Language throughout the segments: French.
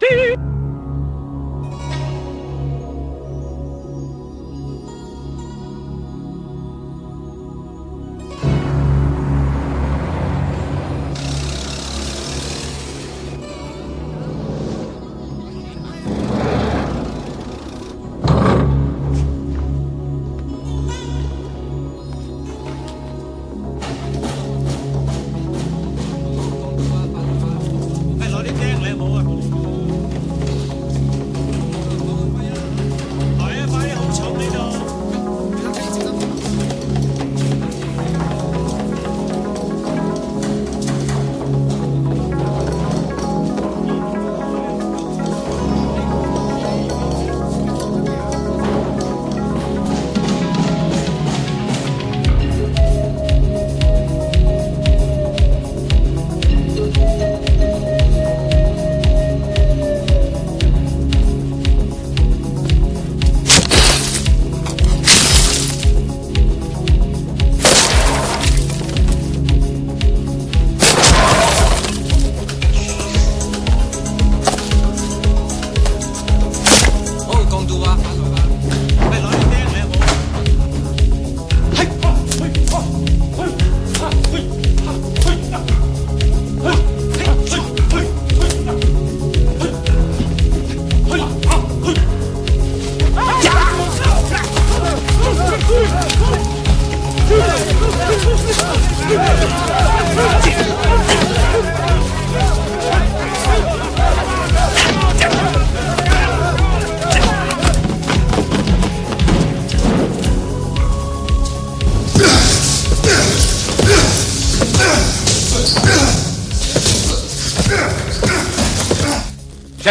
D.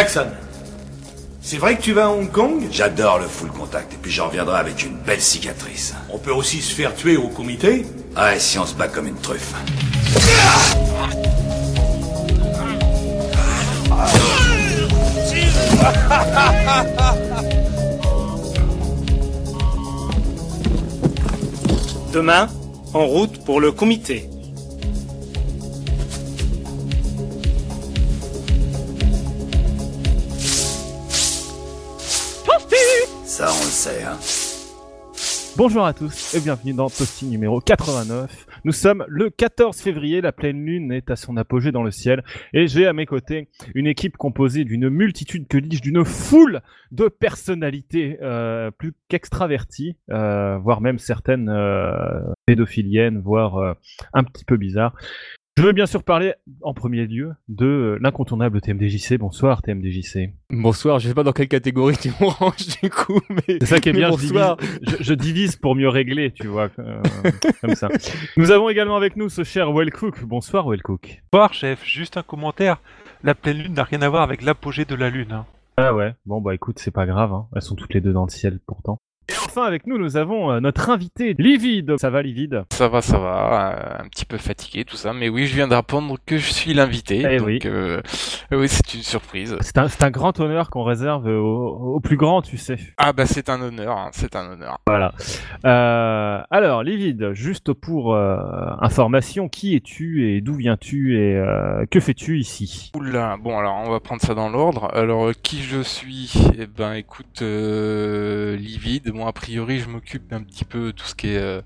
Jackson, c'est vrai que tu vas à Hong Kong? J'adore le full contact, et puis j'en reviendrai avec une belle cicatrice. On peut aussi se faire tuer au comité? Ouais, si on se bat comme une truffe. Demain, en route pour le comité. Bonjour à tous et bienvenue dans Toasty numéro 89. Nous sommes le 14 février, la pleine lune est à son apogée dans le ciel et j'ai à mes côtés une équipe composée d'une multitude, que dis-je, d'une foule de personnalités euh, plus qu'extraverties, euh, voire même certaines euh, pédophiliennes, voire euh, un petit peu bizarres. Je veux bien sûr parler en premier lieu de l'incontournable TMDJC. Bonsoir TMDJC. Bonsoir, je sais pas dans quelle catégorie tu me ranges du coup, mais C'est ça qui est bien, je divise, bonsoir. je, je divise pour mieux régler, tu vois, euh, comme ça. Nous avons également avec nous ce cher Wellcook. Bonsoir Wellcook. Bonsoir chef, juste un commentaire. La pleine lune n'a rien à voir avec l'apogée de la lune. hein. Ah ouais, bon bah écoute, c'est pas grave, hein. elles sont toutes les deux dans le ciel pourtant. Et enfin avec nous, nous avons euh, notre invité, Livide. Ça va Livide? Ça va, ça va, euh, un petit peu fatigué tout ça, mais oui, je viens d'apprendre que je suis l'invité, Eh donc oui. euh, oui, c'est une surprise. C'est un, c'est un grand honneur qu'on réserve au, au plus grand, tu sais. Ah bah c'est un honneur, hein, c'est un honneur. Voilà. Euh, alors, Livide, juste pour euh, information, qui es-tu et d'où viens-tu et euh, que fais-tu ici? Oula, bon alors on va prendre ça dans l'ordre. Alors euh, qui je suis? Eh ben écoute, euh, Moi a priori je m'occupe un petit peu de tout ce qui est euh,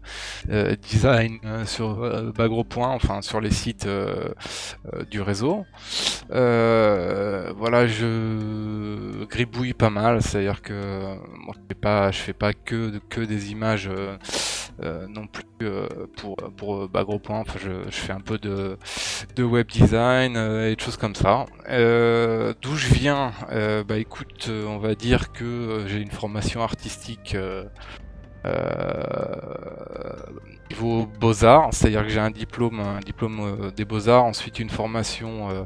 euh, design euh, sur euh, Bagropoint, enfin sur les sites du réseau. Voilà, je gribouille pas mal, c'est-à-dire que je fais pas, je fais pas que que des images. non plus pour pour Bagropoint, enfin je, je fais un peu de de web design et de choses comme ça. D'où je viens? Bah écoute, on va dire que j'ai une formation artistique euh, niveau beaux-arts, c'est-à-dire que j'ai un diplôme, un diplôme euh, des beaux-arts, ensuite une formation, euh,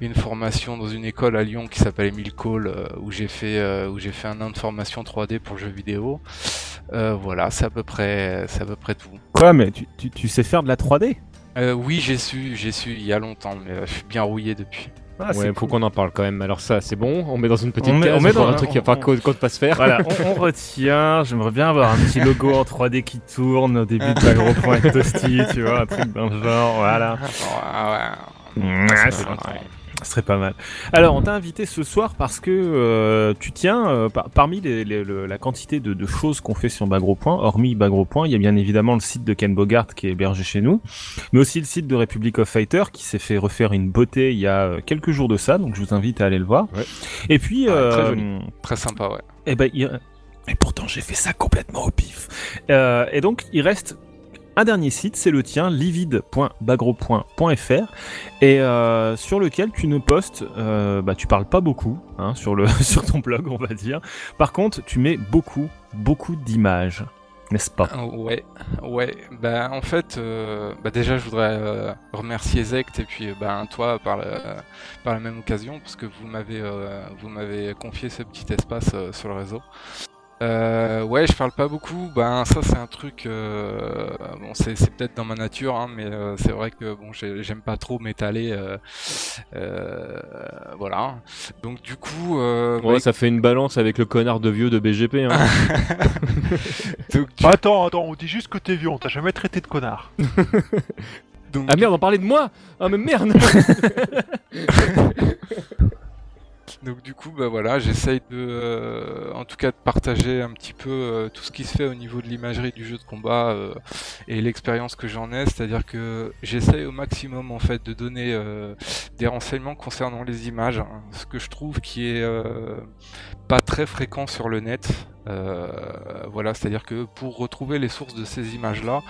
une formation dans une école à Lyon qui s'appelle Emile Cole, où j'ai fait, où j'ai fait un an de formation 3D pour le jeu vidéo. Euh, voilà, c'est à peu près, c'est à peu près tout. Quoi, mais tu, tu, tu sais faire de la 3D Euh, oui, j'ai su, j'ai su il y a longtemps, mais je suis bien rouillé depuis. Ah, ouais, faut qu'on en parle quand même. Alors ça, c'est bon. On met dans une petite On met- case. on met dans- un truc qui va pas on- qu'on compte pas se faire. Voilà, on, on retient. J'aimerais bien avoir un petit logo en 3D qui tourne au début de la gros point Toasty, tu vois, un truc dans le genre, voilà. Ah ouais. Ce serait pas mal. Alors, on t'a invité ce soir parce que euh, tu tiens, euh, par- parmi les- les- le- la quantité de, de choses qu'on fait sur Bagropoint, hormis Bagropoint, il y a bien évidemment le site de Ken Bogart qui est hébergé chez nous, mais aussi le site de Republic of Fighter qui s'est fait refaire une beauté il y a euh, quelques jours de ça, donc je vous invite à aller le voir. Ouais. Et puis, Ouais, très joli. Très sympa, ouais. et ben, il- et pourtant j'ai fait ça complètement au pif. Euh, et donc il reste un dernier site, c'est le tien, livide.bagro.fr, et euh, sur lequel tu ne postes, euh, bah, tu parles pas beaucoup hein, sur ton blog, on va dire. Par contre, tu mets beaucoup, beaucoup d'images, n'est-ce pas? Euh, Ouais, ouais. Bah, en fait, euh, bah, déjà, je voudrais remercier Zect et puis bah, toi par, la même occasion parce que vous m'avez confié ce petit espace sur le réseau. Euh, ouais, je parle pas beaucoup. Ben ça c'est un truc. euh, bon, c'est c'est peut-être dans ma nature, hein, mais euh, c'est vrai que bon, j'ai- j'aime pas trop m'étaler. euh, euh, voilà. Donc du coup, euh, Ouais, bah, ça fait une balance avec le connard de vieux de BGP. Hein. donc, Bah, attends, attends, on dit juste que t'es vieux, on t'a jamais traité de connard. donc, ah merde, on parlait de moi Ah mais merde Donc du coup, bah voilà, j'essaye de, euh, en tout cas, de partager un petit peu euh, tout ce qui se fait au niveau de l'imagerie du jeu de combat euh, et l'expérience que j'en ai. C'est-à-dire que j'essaye au maximum en fait de donner euh, des renseignements concernant les images, hein, ce que je trouve qui est euh, pas très fréquent sur le net. Euh, voilà, c'est-à-dire que pour retrouver les sources de ces images-là,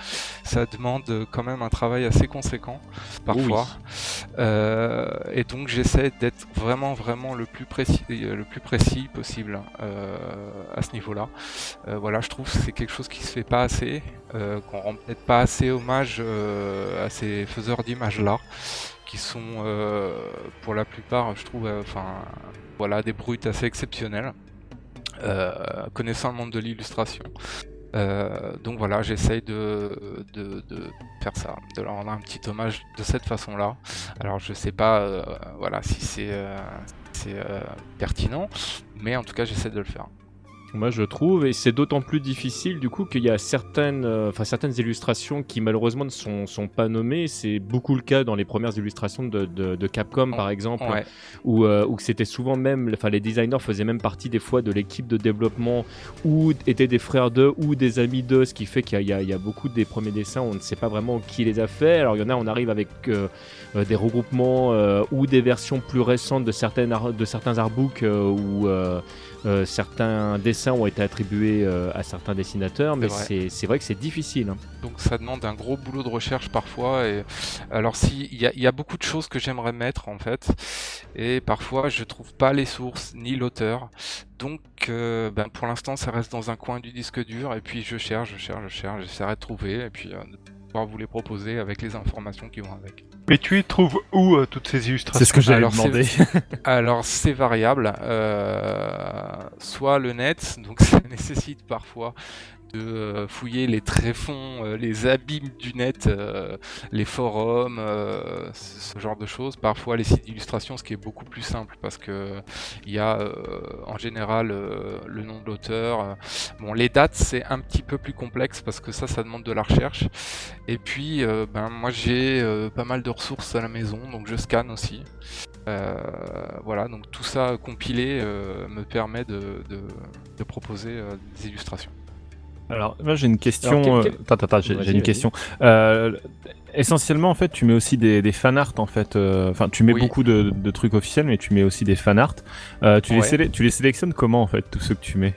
ça demande quand même un travail assez conséquent parfois. Euh, et donc j'essaie d'être vraiment vraiment le plus précis le plus précis possible euh, à ce niveau-là. Voilà, je trouve que c'est quelque chose qui se fait pas assez, qu'on rend peut-être pas assez hommage à ces faiseurs d'images là, qui sont euh, pour la plupart, je trouve, euh, enfin voilà, des brutes assez exceptionnelles, connaissant le monde de l'illustration. Euh, donc voilà, j'essaye de, de, faire ça, de leur rendre un petit hommage de cette façon-là. Alors je sais pas, euh, voilà, si c'est euh, euh, pertinent, mais en tout cas j'essaie de le faire. Moi je trouve, et c'est d'autant plus difficile du coup qu'il y a certaines, euh, enfin certaines illustrations qui malheureusement ne sont, sont pas nommées. C'est beaucoup le cas dans les premières illustrations de, de- de Capcom par exemple, Ouais, où, euh, où c'était souvent même, enfin les designers faisaient même partie des fois de l'équipe de développement ou étaient des frères d'eux ou des amis d'eux, ce qui fait qu'il y, a- y beaucoup des premiers dessins, on ne sait pas vraiment qui les a faits. Alors il y en a, on arrive avec euh, des regroupements ou des versions plus récentes de, certaines de certains artbooks où euh, certains dessins ont été attribués euh, à certains dessinateurs, mais c'est vrai que c'est difficile. hein. donc ça demande un gros boulot de recherche parfois. Et alors si il y a, il y a beaucoup de choses que j'aimerais mettre en fait, et parfois je trouve pas les sources ni l'auteur. Donc euh, ben, pour l'instant ça reste dans un coin du disque dur et puis je cherche, je cherche, je cherche, j'essaierai de trouver et puis pouvoir vous les proposer avec les informations qui vont avec. Mais tu y trouves où euh, toutes ces illustrations C'est ce que j'allais Alors, demander. Alors c'est variable, euh, soit le net, donc ça nécessite parfois de euh, fouiller les tréfonds, euh, les abîmes du net, euh, les forums, ce genre de choses. Parfois les sites d'illustration, ce qui est beaucoup plus simple parce que il y a en général le nom de l'auteur. les dates c'est un petit peu plus complexe parce que ça, ça demande de la recherche. Et puis, ben moi j'ai pas mal de ressources à la maison, donc je scanne aussi. Voilà, donc tout ça compilé me permet de, proposer des illustrations. Alors là j'ai une question. Alors, euh, quel- quel- Attends, attends, j'ai une question. Euh, essentiellement en fait tu mets aussi des, des fan art en fait. euh, Enfin tu mets Oui. beaucoup de, de trucs officiels mais tu mets aussi des fan art. Euh, tu, les Ouais. sélec- tu les sélectionnes comment en fait tous ceux que tu mets?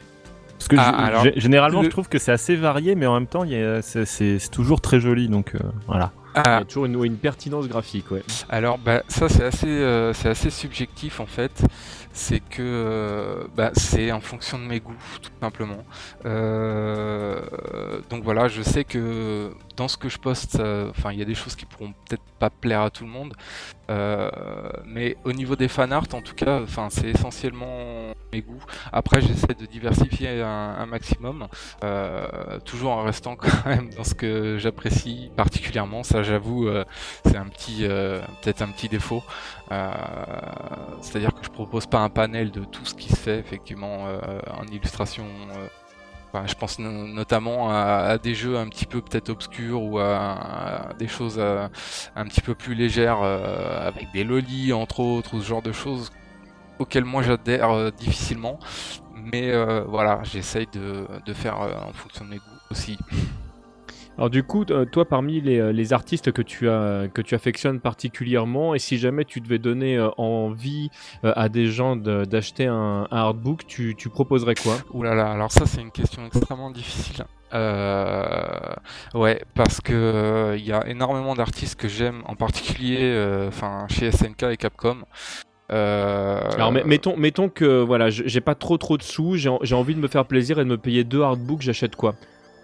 Parce que Ah, je- alors, gé- généralement le- je trouve que c'est assez varié mais en même temps il y a- c'est- c'est c'est toujours très joli donc euh, voilà. Il y Ah, a toujours une, une pertinence graphique, ouais. alors bah, ça c'est assez, euh, c'est assez subjectif en fait. C'est que euh, bah, c'est en fonction de mes goûts tout simplement. Euh, donc voilà, je sais que dans ce que je poste, euh, enfin il y a des choses qui pourront peut-être pas plaire à tout le monde. Euh, mais au niveau des fan art, en tout cas, enfin c'est essentiellement mes goûts. Après, j'essaie de diversifier un, maximum, euh, tout en restant quand même dans ce que j'apprécie particulièrement. Ça, j'avoue, euh, c'est un petit, peut-être un petit défaut. C'est-à-dire que je propose pas un panel de tout ce qui se fait effectivement en illustration. Je pense no- notamment à, des jeux un petit peu peut-être obscurs ou à, des choses euh, un petit peu plus légères euh, avec des lolis entre autres ou ce genre de choses auxquelles moi j'adhère euh, difficilement. Mais voilà, j'essaye de, faire en fonction de mes goûts aussi. Alors du coup, euh, toi, parmi les, euh, les artistes que tu, as, que tu affectionnes particulièrement, et si jamais tu devais donner euh, envie à des gens de- d'acheter un, un artbook, tu, tu proposerais quoi? Ouh là là, alors ça c'est une question extrêmement difficile. Euh, ouais, parce que euh, il y a énormément d'artistes que j'aime, en particulier, euh, chez SNK et Capcom. Alors mettons, mettons que voilà, j'ai pas trop trop de sous, j'ai en- j'ai envie de me faire plaisir et de me payer deux artbooks, j'achète quoi?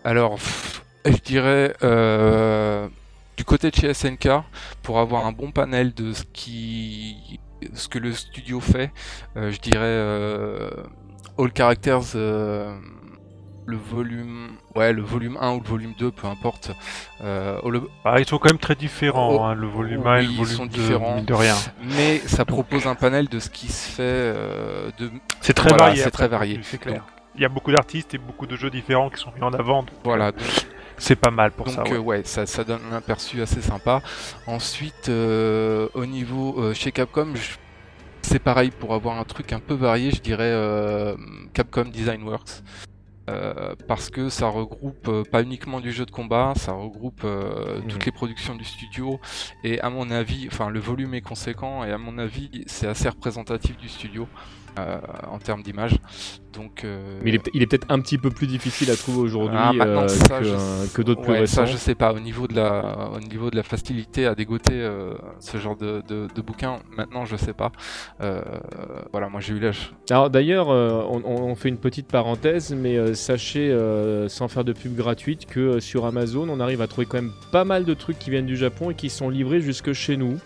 Alors, pff, je dirais euh, du côté de chez SNK, pour avoir un bon panel de ce qui, ce que le studio fait, euh, je dirais euh, All Characters, euh, le volume, ouais, le volume 1 ou le volume 2, peu importe. Euh, All- Ah, ils sont quand même très différents, Oh, hein, le volume 1 et le ils volume sont 2, différents. de rien. mais ça propose un panel de ce qui se fait euh, de C'est très Voilà, varié. c'est très varié. C'est clair. Il y a beaucoup d'artistes et beaucoup de jeux différents qui sont mis en avant. donc, voilà euh, donc C'est pas mal pour Donc ça. ouais. euh, ouais, ça, ça donne un aperçu assez sympa. Ensuite, euh, au niveau euh, chez Capcom, je- c'est pareil pour avoir un truc un peu varié, je dirais euh, Capcom Design Works. Euh, parce que ça regroupe euh, pas uniquement du jeu de combat, ça regroupe euh, toutes les productions du studio et à mon avis, enfin le volume est conséquent et à mon avis c'est assez représentatif du studio euh, en termes d'image. Donc euh, Mais il est, peut-être un petit peu plus difficile à trouver aujourd'hui ah, euh, que, d'autres plus récents. Ça, je sais pas. Au niveau de la, au niveau de la facilité à dégoter ce genre de, de, de bouquin, maintenant, je sais pas. Voilà, moi j'ai eu l'âge. Alors d'ailleurs, on, fait une petite parenthèse, mais sachez, sans faire de pub gratuite, que sur Amazon, on arrive à trouver quand même pas mal de trucs qui viennent du Japon et qui sont livrés jusque chez nous.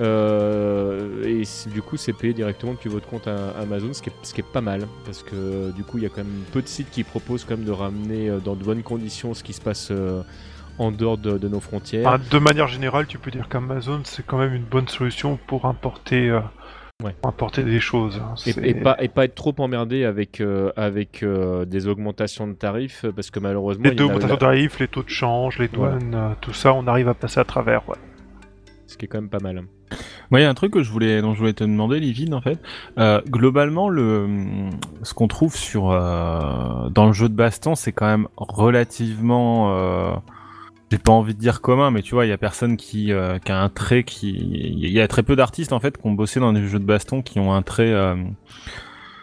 Euh, et du coup, c'est payé directement depuis votre compte à Amazon, ce qui, est, ce qui est pas mal, parce que du coup, il y a quand même peu de sites qui proposent quand même de ramener euh, dans de bonnes conditions ce qui se passe euh, en dehors de, de nos frontières. De manière générale, tu peux dire qu'Amazon c'est quand même une bonne solution pour importer, euh, Ouais. pour importer des choses. hein. Et, pas, et pas être trop emmerdé avec, avec des augmentations de tarifs, parce que malheureusement, Les augmentations de tarifs, les taux de change, les douanes, tout ça, on arrive à passer à travers. Ouais. Ce qui est quand même pas mal. Moi, il y a un truc que je voulais, dont je voulais te demander, Livide, en fait. Euh, globalement, le, ce qu'on trouve sur, euh, dans le jeu de baston, c'est quand même relativement, euh, j'ai pas envie de dire commun, mais tu vois, il y a personne qui, euh, qui a un trait qui, il y a très peu d'artistes, en fait, qui ont bossé dans des jeux de baston qui ont un trait, euh,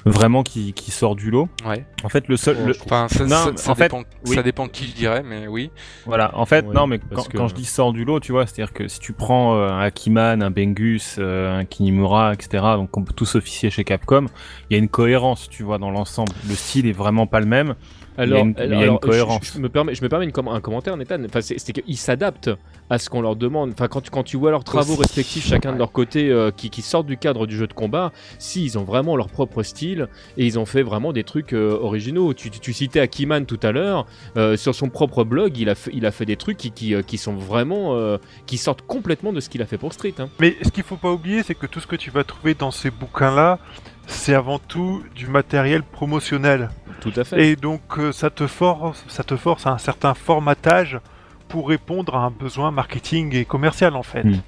vraiment qui, qui sort du lot. Ouais. En fait, le seul, le- Enfin, ça, Non, ça, ça en fait, dépend, oui. ça dépend qui je dirais, mais oui. Voilà, en fait, Ouais, non, mais quand, que- quand je dis sort du lot, tu vois, c'est-à-dire que si tu prends euh, un Akiman, un Bengus, euh, un Kinimura, etc., donc on peut tous officier chez Capcom, il y a une cohérence, tu vois, dans l'ensemble. Le style est vraiment pas le même. Alors, il y a une, il y a une alors, je- cohérence. Je, me permets, je me permets une com- un commentaire, Nathan. Enfin, c'est qu'ils s'adaptent à ce qu'on leur demande. Enfin, quand tu, quand tu vois leurs travaux Aussi. respectifs, chacun de leur côté, euh, qui, qui sortent du cadre du jeu de combat, si ils ont vraiment leur propre style et ils ont fait vraiment des trucs euh, originaux. Tu, tu, tu citais Akiman tout à l'heure. euh, sur son propre blog, il a fait, il a fait des trucs qui, qui, qui sont vraiment, euh, qui sortent complètement de ce qu'il a fait pour Street. hein. Mais ce qu'il faut pas oublier, c'est que tout ce que tu vas trouver dans ces bouquins-là, c'est avant tout du matériel promotionnel. Tout à fait. Et donc euh, ça te force, ça te force à un certain formatage pour répondre à un besoin marketing et commercial en fait. Mm.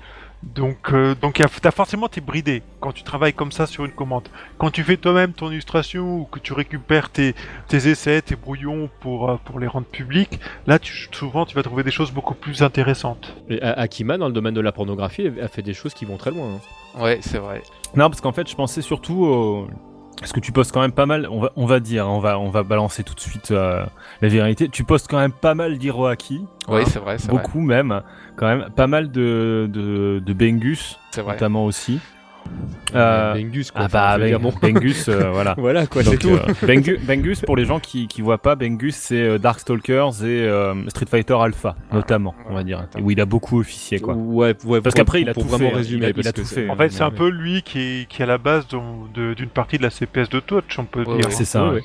Donc, euh, donc t'as forcément t'es bridé quand tu travailles comme ça sur une commande. Quand tu fais toi-même ton illustration ou que tu récupères tes, tes essais, tes brouillons pour, euh, pour les rendre publics, là tu, souvent tu vas trouver des choses beaucoup plus intéressantes. Et A- Akiman, dans le domaine de la pornographie, a fait des choses qui vont très loin. hein. Ouais, c'est vrai. Non, parce qu'en fait, je pensais surtout au... Parce que tu postes quand même pas mal, on va, on va dire, on va, on va balancer tout de suite euh, la vérité. Tu postes quand même pas mal d'Hiroaki. Oui, hein, c'est vrai, c'est vrai. Beaucoup même. Quand même, pas mal de, de, de Bengus, notamment aussi. Euh, Bengus, quoi. ah bah, Ben- bon. Bengus, euh, voilà. voilà, quoi, c'est tout. euh, Bengu- Bengus, pour les gens qui qui voient pas, Bengus c'est euh, Darkstalkers et euh, Street Fighter Alpha notamment, on va dire, où il a beaucoup officié quoi. Ouais, ouais, Parce qu'après, il a pour tout vraiment fait, résumer, il a- il a tout fait. En fait, c'est un Ouais. peu lui qui est, qui est à la base d'une partie de la CPS de Touch, on peut Ouais, dire. C'est ça. Ouais, ouais. ouais.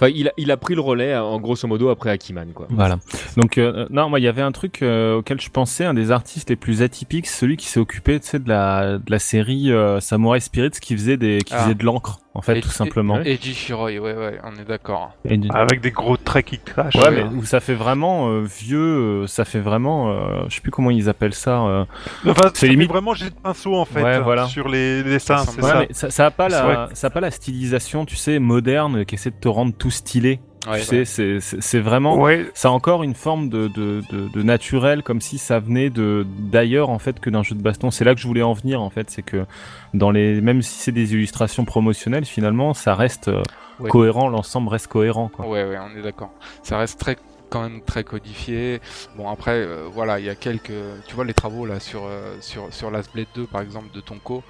Enfin, il a, il a pris le relais en grosso modo après Akiman, quoi. Voilà. Donc euh, non, moi il y avait un truc euh, auquel je pensais, un des artistes les plus atypiques, celui qui s'est occupé, tu sais, de la de la série euh, Samurai Spirits, qui faisait des, qui Ah. faisait de l'encre, en fait, Et- tout simplement. Et Eiji Shiroi, ouais, ouais, on est d'accord. Et du- Avec des gros traits qui clashent. Ouais, mais où ça fait vraiment euh, vieux, euh, ça fait vraiment, euh, je sais plus comment ils appellent ça. euh, Enfin, c'est c'est limite- vraiment jet de pinceau en fait Ouais, voilà. sur les dessins, Ça c'est Ouais, ça. mais ça, ça a pas la, ça a pas la stylisation, tu sais, moderne, qui essaie de te rendre tout stylé. Ouais, tu sais, c'est, vraiment, Ouais, ça a encore une forme de, de, de, de naturel, comme si ça venait de d'ailleurs en fait que d'un jeu de baston. C'est là que je voulais en venir en fait, c'est que dans les, même si c'est des illustrations promotionnelles, finalement, ça reste euh, Ouais. cohérent, l'ensemble reste cohérent. Quoi. Ouais, ouais, on est d'accord. Ça reste très quand même très codifié. Bon après, euh, voilà, il y a quelques, tu vois les travaux là sur euh, sur sur Last Blade 2 par exemple de Tonko,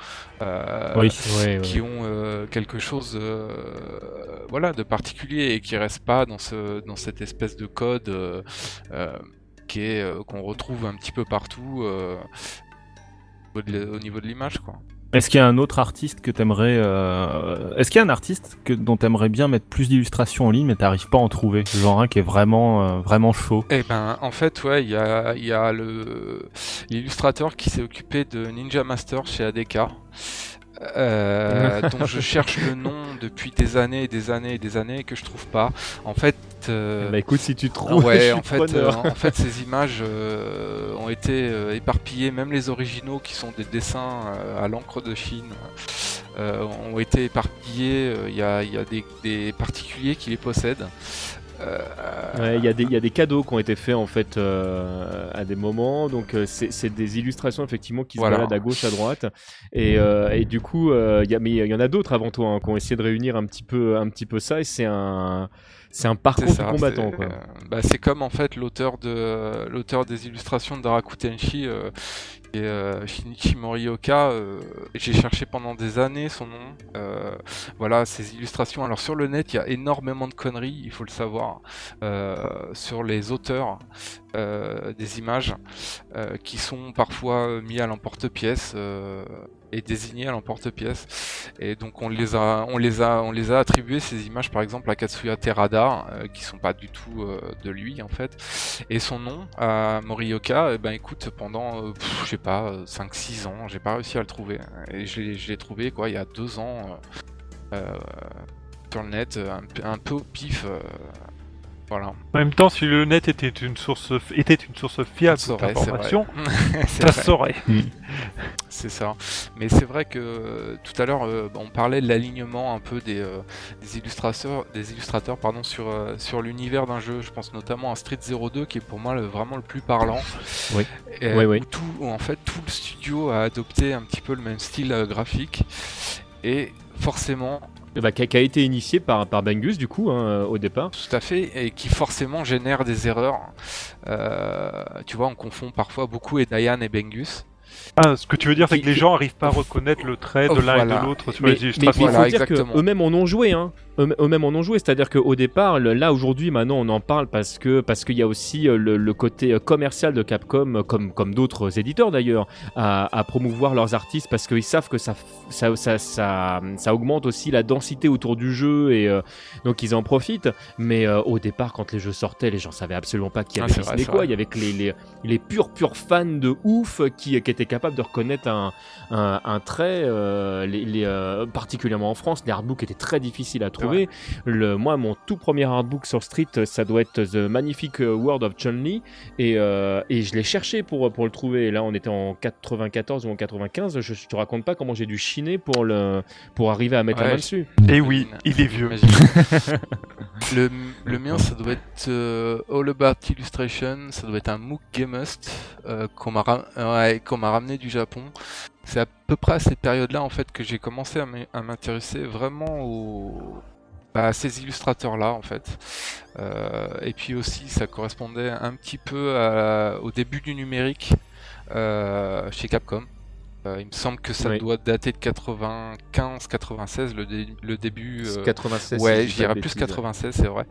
euh, oui. Ouais, qui ont euh, quelque chose, voilà, de particulier et qui reste pas dans ce dans cette espèce de code qui est qu'on retrouve un petit peu partout au niveau de l'image quoi. Est-ce qu'il y a un autre artiste que t'aimerais, euh... est-ce qu'il y a un artiste que dont t'aimerais bien mettre plus d'illustrations en ligne, mais t'arrives pas à en trouver, genre un qui est vraiment euh, vraiment chaud. Eh ben, en fait, ouais, il y a, il y a le l'illustrateur qui s'est occupé de Ninja Master chez ADK, euh, dont je cherche le nom depuis des années et des années et des années et que je trouve pas. En fait, euh, Bah écoute, si tu trouves, je ouais, suis en fait, preneur. euh, en fait, ces images euh, ont été éparpillées, même les originaux qui sont des dessins à l'encre de Chine. euh, ont été éparpillés, il y, a, il y a des, des particuliers qui les possèdent. Euh, Ouais, Il y, a des- il y a des cadeaux qui ont été faits en fait euh, à des moments, donc euh, c'est des illustrations effectivement qui se Voilà. baladent à gauche, à droite, et, euh, et du coup, euh, il y a, mais il y en a d'autres avant toi hein, qui ont essayé de réunir un petit peu, un petit peu ça, et c'est un, c'est un parcours du ça, combattant c'est- quoi. euh, bah, c'est comme en fait l'auteur de l'auteur des illustrations de Daraku Tenshi, euh, est euh, Shinichi Morioka. euh, J'ai cherché pendant des années son nom. euh, voilà ses illustrations. Alors sur le net, il y a énormément de conneries, il faut le savoir, sur les auteurs des images qui sont parfois mis à l'emporte-pièce. Euh, et désignés à l'emporte-pièce. Et donc on les a on les a on les a attribués ces images par exemple à Katsuya Terada euh, qui sont pas du tout euh, de lui en fait. Et son nom à Morioka eh ben écoute pendant euh, je sais pas 5 6 ans j'ai pas réussi à le trouver. Et je l'ai trouvé quoi il y a deux ans euh, euh, sur le net un, peu- un peu au pif euh, voilà En même temps, si le net était une source, était une source fiable Ça saurait, c'est d'information, ça saurait. C'est ça. Mais c'est vrai que euh, tout à l'heure, euh, on parlait de l'alignement un peu des, euh, des illustrateurs, des illustrateurs pardon, sur, euh, sur l'univers d'un jeu. Je pense notamment à Street 02 qui est pour moi le- vraiment le plus parlant. Oui. Et, Oui, où oui. tout, où en fait, tout le studio a adopté un petit peu le même style euh, graphique. Et forcément, bah, qui, a, qui a été initié par, par Bengus du coup hein, au départ. tout à fait, et qui forcément génère des erreurs. Euh, tu vois, on confond parfois beaucoup Edayan et Bengus. Ah, ce que tu veux dire, c'est que les gens arrivent pas à reconnaître le trait de l'un et de l'autre sur Mais, les mais il illustrations. faut Voilà, dire exactement. qu'eux-mêmes en ont joué, hein. Eux- Eux-mêmes en ont joué, c'est-à-dire qu'au départ, là aujourd'hui, maintenant, on en parle parce que parce qu'il y a aussi euh, le, le côté euh, commercial de Capcom, euh, comme comme d'autres éditeurs d'ailleurs, à, à promouvoir leurs artistes parce qu'ils savent que ça, ça ça ça ça augmente aussi la densité autour du jeu et euh, donc ils en profitent. Mais euh, au départ, quand les jeux sortaient, les gens savaient absolument pas qui Ah, avait vrai, quoi. Il y avait que les, les les purs purs fans de ouf qui qui étaient capables de reconnaître un un, un trait, euh, les, les, particulièrement en France, les artbooks étaient très difficiles à trouver. Le, moi, mon tout premier artbook sur Street, ça doit être The Magnific World of Chun-Li, et, euh, et je l'ai cherché pour, pour le trouver. Et là, on était en 94 ou en 95. Je, je te raconte pas comment j'ai dû chiner pour, le, pour arriver à mettre la main dessus. Et oui, il est vieux. Le, le mien, ça doit être euh, All About Illustration, ça doit être un MOOC Gamest euh, qu'on m'a ra- ouais, qu'on m'a ramené du Japon. C'est à peu près à cette période-là en fait que j'ai commencé à m'intéresser vraiment au, à ces illustrateurs-là en fait. Euh, et puis aussi, ça correspondait un petit peu à- au début du numérique euh, chez Capcom. Euh, il me semble que ça Oui. doit dater de 95-96, le, dé- le début. euh, 96. Ouais, je dirais plus bêtises. 96, c'est vrai.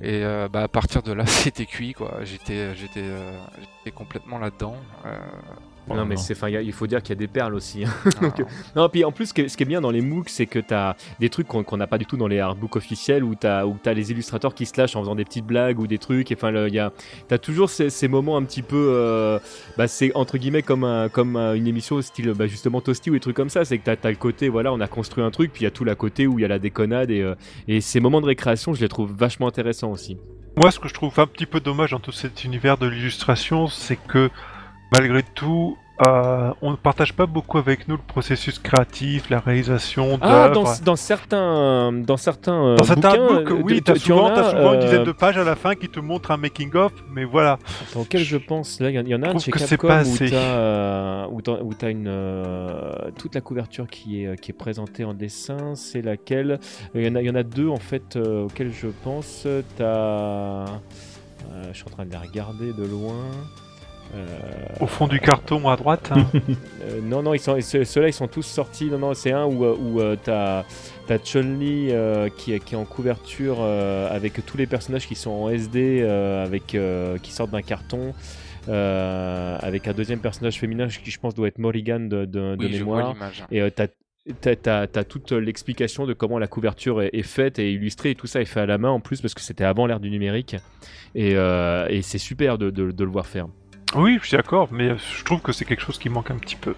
Et euh, bah, à partir de là, c'était cuit, quoi. J'étais, j'étais, euh, complètement là-dedans. Euh, Non, mais non. c'est, enfin, il y a- il faut dire qu'il y a des perles aussi. hein. Ah. Donc, euh, non, puis en plus, ce qui est, ce qui est bien dans les MOOC, c'est que tu as des trucs qu'on n'a pas du tout dans les artbooks officiels où tu as, les illustrateurs qui se lâchent en faisant des petites blagues ou des trucs. Et, Enfin, le- il y a, t'as toujours ces, ces moments un petit peu. euh, bah, c'est entre guillemets comme, un, comme un- une émission style bah, justement Toasty ou des trucs comme ça. C'est que tu as, le côté, voilà, on a construit un truc, puis il y a tout la côté où il y a la déconnade. Et, euh, et ces moments de récréation, je les trouve vachement intéressants aussi. Moi, ce que je trouve un petit peu dommage dans tout cet univers de l'illustration, c'est que malgré tout, euh, on ne partage pas beaucoup avec nous le processus créatif, la réalisation Ah, dans, certains, dans certains, euh, Dans certains books, euh, oui, tu- t'as souvent, as, souvent une dizaine de pages à la fin qui te montrent un making-of, mais voilà. Dans lequel je pense Là, il y, en- a un chez Capcom où t'as une toute la couverture qui est qui est présentée en dessin. C'est laquelle? Il y en a il y en a deux en fait auxquelles je pense. T'as je suis en train de les regarder de loin. Euh, Au fond du carton à droite. hein. euh, non, non, ils sont, ceux- ceux-là, ils sont tous sortis. Non, non, c'est un où, euh, où euh, t'as, t'as Chun-Li euh, qui, est- qui est en couverture euh, avec tous les personnages qui sont en SD, euh, avec, euh, qui sortent d'un carton, euh, avec un deuxième personnage féminin qui, je pense, doit être Morrigan de, Oui, mémoire. Et euh, t'as T'as, toute l'explication de comment la couverture est, est faite et illustrée et tout ça est fait à la main en plus parce que c'était avant l'ère du numérique et, euh, et c'est super de, de- de le voir faire. Oui, je suis d'accord, mais je trouve que c'est quelque chose qui manque un petit peu.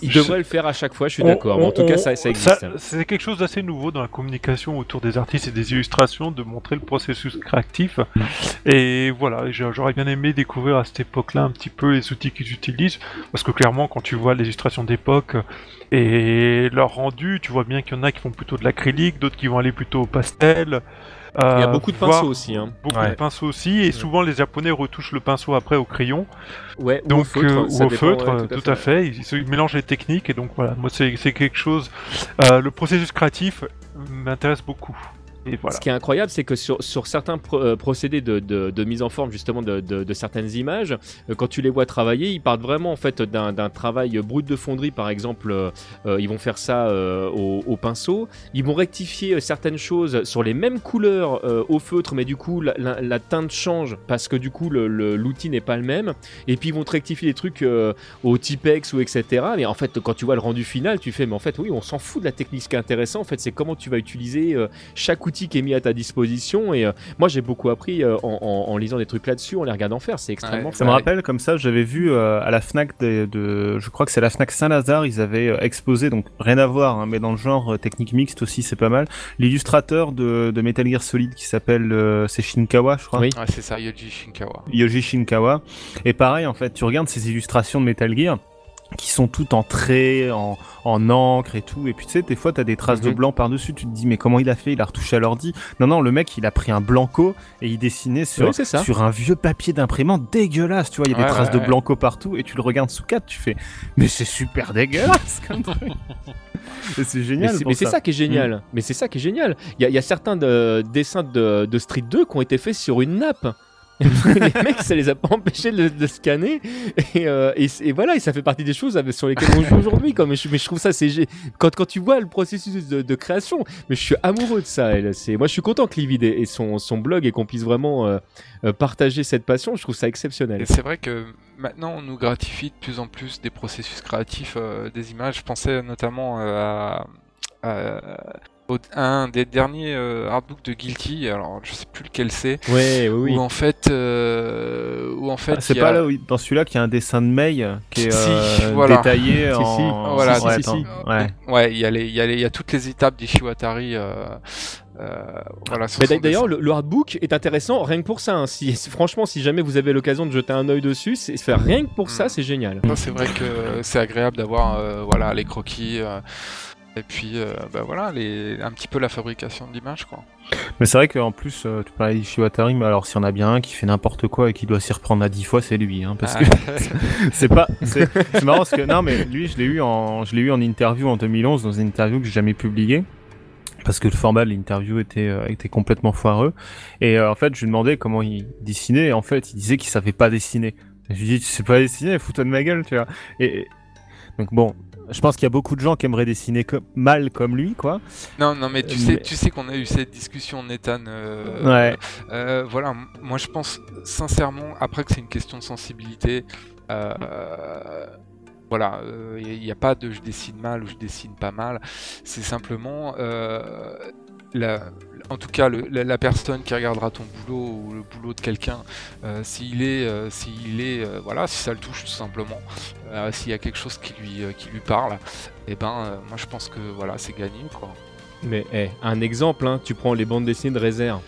Il Je devrait le faire à chaque fois, je suis d'accord. en on- tout cas, ça, ça existe. C'est quelque chose d'assez nouveau dans la communication autour des artistes et des illustrations, de montrer le processus créatif. Mm. Et voilà, j'aurais bien aimé découvrir à cette époque-là un petit peu les outils qu'ils utilisent, parce que clairement, quand tu vois les illustrations d'époque et leur rendu, tu vois bien qu'il y en a qui font plutôt de l'acrylique, d'autres qui vont aller plutôt au pastel. Il y a Euh, beaucoup de pinceaux aussi. Hein. Beaucoup Ouais. de pinceaux aussi, et souvent les japonais retouchent le pinceau après au crayon. Ouais, ou Donc, au feutre, euh, ou au dépend, feutre, ouais, euh, tout, à fait. Ils, ils mélangent les techniques et donc voilà, moi c'est c'est quelque chose. euh, le processus créatif m'intéresse beaucoup. Ce qui est incroyable, c'est que sur, certains euh, procédés de, mise en forme justement de, certaines images, euh, quand tu les vois travailler, ils partent vraiment en fait d'un travail brut de fonderie, par exemple. euh, ils vont faire ça au, au pinceau. Ils vont rectifier certaines choses sur les mêmes couleurs au feutre, mais du coup la, la- teinte change parce que du coup l'outil n'est pas le même. Et puis ils vont te rectifier des trucs au Tipex ou etc. Mais en fait, quand tu vois le rendu final, tu fais, mais en fait, oui, on s'en fout de la technique. Ce qui est intéressant, en fait, c'est comment tu vas utiliser chaque outil qui est mis à ta disposition. Et euh, moi, j'ai beaucoup appris euh, en, en- en lisant des trucs là-dessus, en les regardant faire. C'est extrêmement Ça me rappelle comme ça, j'avais vu euh, à la Fnac de, de- je crois que c'est la Fnac Saint-Lazare, ils avaient exposé, donc rien à voir, hein, mais dans le genre euh, technique mixte aussi, c'est pas mal. L'illustrateur de, de Metal Gear Solid qui s'appelle, euh, c'est Shinkawa, je crois. Oui. Ouais, c'est ça, Yoji Shinkawa. Yoji Shinkawa. Et pareil, en fait, tu regardes ces illustrations de Metal Gear qui sont toutes en traits, en, en encre et tout. Et puis tu sais, des fois, t'as des traces de Mhm. blanc par-dessus. Tu te dis, mais comment il a fait? Il a retouché à l'ordi Non, non, le mec, il a pris un blanco et il dessinait sur, Oui, sur un vieux papier d'imprimante dégueulasse. Tu vois, il y a des traces ouais, de ouais. blanco partout et tu le regardes sous 4, tu fais, mais c'est super dégueulasse comme truc. C'est génial. mais c'est ça. ça qui est génial. Mais c'est ça qui est génial. Il y, a- il y a certains de- dessins de, de Street 2 qui ont été faits sur une nappe. les mecs, ça les a pas empêchés de, scanner. Et, euh, et, et voilà, et ça fait partie des choses sur lesquelles on joue aujourd'hui. Mais je, trouve ça, quand, tu vois le processus de, création, je suis amoureux de ça. Et moi, je suis content que Livid ait son, blog et qu'on puisse vraiment euh, euh, partager cette passion. Je trouve ça exceptionnel. Et c'est vrai que maintenant on nous gratifie de plus en plus des processus créatifs des images. Je pensais notamment à un des derniers euh, artbooks de Guilty, alors je sais plus lequel c'est, Ouais, oui, oui. où en fait, euh, où en fait Ah, c'est a- pas là où, dans celui-là qu'il y a un dessin de Mei qui est Si, euh, voilà. détaillé Si, si. en. Voilà, ouais, si, si, attends, si. ouais. Ouais, il y a les, il y a les, il y a toutes les étapes d'Ishiwatari. Euh, euh, voilà. Mais D'ailleurs, le, le hardbook est intéressant rien que pour ça. hein. Si, franchement, si jamais vous avez l'occasion de jeter un œil dessus, c'est faire rien que pour ça, Mm. c'est génial. C'est vrai que c'est agréable d'avoir euh, voilà les croquis euh, et puis euh, bah voilà les un petit peu la fabrication d'images quoi. Mais c'est vrai qu'en plus, euh, tu parlais d'Ishiwatari, mais alors s'il y en a bien un qui fait n'importe quoi et qui doit s'y reprendre à 10 fois, c'est lui. Hein, parce Ah, que c'est pas. C'est marrant parce que. Non, mais lui, je l'ai eu, en... je l'ai eu en interview en 2011, dans une interview que j'ai jamais publiée. Parce que le format de l'interview était, euh, était complètement foireux. Et euh, en fait, je lui demandais comment il dessinait. Et en fait, il disait qu'il savait pas dessiner. Et je lui dis, tu sais pas dessiner, fous-toi de ma gueule, tu vois. Et- donc bon, je pense qu'il y a beaucoup de gens qui aimeraient dessiner comme... mal comme lui, quoi. non non mais tu Euh, sais tu sais qu'on a eu cette discussion Nathan. euh, Ouais. euh, voilà moi je pense sincèrement après que c'est une question de sensibilité. euh, Voilà, il n'y a pas de je dessine mal ou je dessine pas mal. C'est simplement, la, en tout cas, la, personne qui regardera ton boulot ou le boulot de quelqu'un, euh, s'il est, euh, s'il est, euh, voilà, si ça le touche tout simplement, s'il y a quelque chose qui lui, qui lui parle, et ben, moi je pense que voilà, c'est gagné quoi. Mais eh, un exemple, hein, tu prends les bandes dessinées de Razer.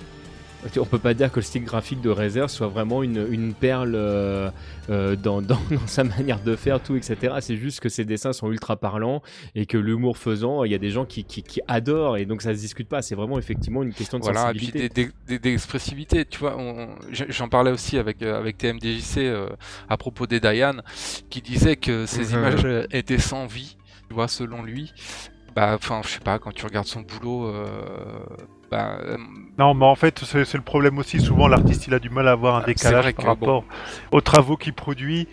On peut pas dire que le style graphique de Razer soit vraiment une, une perle euh, euh, dans, dans- dans sa manière de faire, tout, etc. C'est juste que ses dessins sont ultra parlants et que l'humour faisant, il y a des gens qui, qui, qui adorent et donc ça se discute pas. C'est vraiment effectivement une question de Voilà, et puis d'expressivité, tu vois. J'en parlais aussi avec, euh, avec TMDJC euh, à propos des Diane, qui disait que ces images étaient sans vie, tu vois, selon lui. Bah, enfin, je sais pas, quand tu regardes son boulot, euh, bah, euh, Non, mais en fait, c'est le problème aussi. Souvent, l'artiste, il a du mal à avoir un décalage par rapport aux travaux qu'il produit.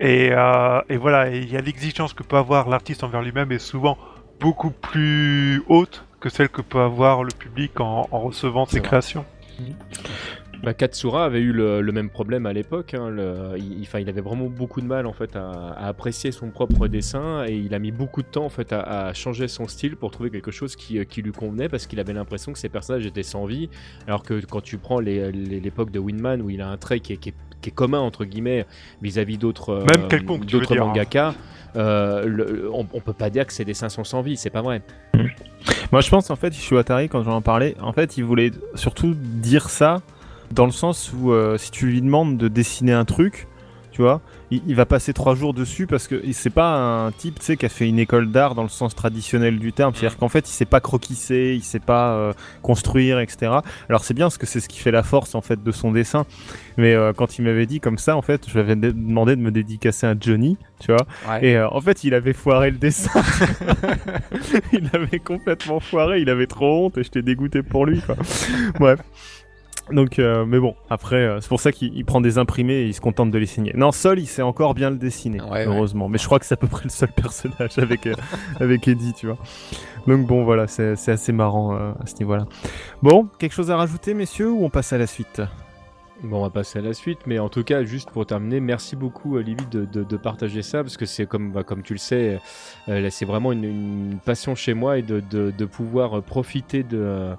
Et, euh, et voilà, il y a l'exigence que peut avoir l'artiste envers lui-même est souvent beaucoup plus haute que celle que peut avoir le public en, en recevant ses vrai. créations. Bah, Katsura avait eu le, le même problème à l'époque. hein, le- il, avait vraiment beaucoup de mal en fait à, à apprécier son propre dessin et il a mis beaucoup de temps en fait à, à changer son style pour trouver quelque chose qui, euh, qui lui convenait parce qu'il avait l'impression que ses personnages étaient sans vie. Alors que quand tu prends l'époque de Winman où il a un trait qui est, qui est- qui est commun entre guillemets vis-à-vis d'autres euh, d'autres hein. mangaka, euh, le- on, on peut pas dire que ses dessins sont sans vie. C'est pas vrai. Moi, je pense en fait, Ishiwatari, quand j'en parlais, en fait, il voulait surtout dire ça dans le sens où euh, si tu lui demandes de dessiner un truc, tu vois, il, il va passer trois jours dessus parce que c'est pas un type, tu sais, qui a fait une école d'art dans le sens traditionnel du terme. C'est-à-dire qu'en fait, il sait pas croquisser, il sait pas euh, construire, etc. Alors c'est bien parce que c'est ce qui fait la force en fait de son dessin. Mais euh, quand il m'avait dit comme ça, en fait, je lui avais dé- demandé de me dédicacer à Johnny, tu vois. ouais. Et en fait, il avait foiré le dessin. il avait complètement foiré, il avait trop honte et j'étais dégoûté pour lui, quoi. Bref. Donc, euh, mais bon, après, euh, c'est pour ça qu'il il prend des imprimés et il se contente de les signer. Non, Sol, il sait encore bien le dessiner, Ouais, ouais. heureusement. Mais je crois que c'est à peu près le seul personnage avec, euh, avec Eddie, tu vois. Donc bon, voilà, c'est c'est assez marrant euh, à ce niveau-là. Bon, quelque chose à rajouter, messieurs, ou on passe à la suite? Bon, on va passer à la suite, mais en tout cas, juste pour terminer, merci beaucoup, Olivier, de, de- de partager ça, parce que c'est comme, bah, comme tu le sais, euh, là, c'est vraiment une, une passion chez moi et de, de- de pouvoir profiter de, euh,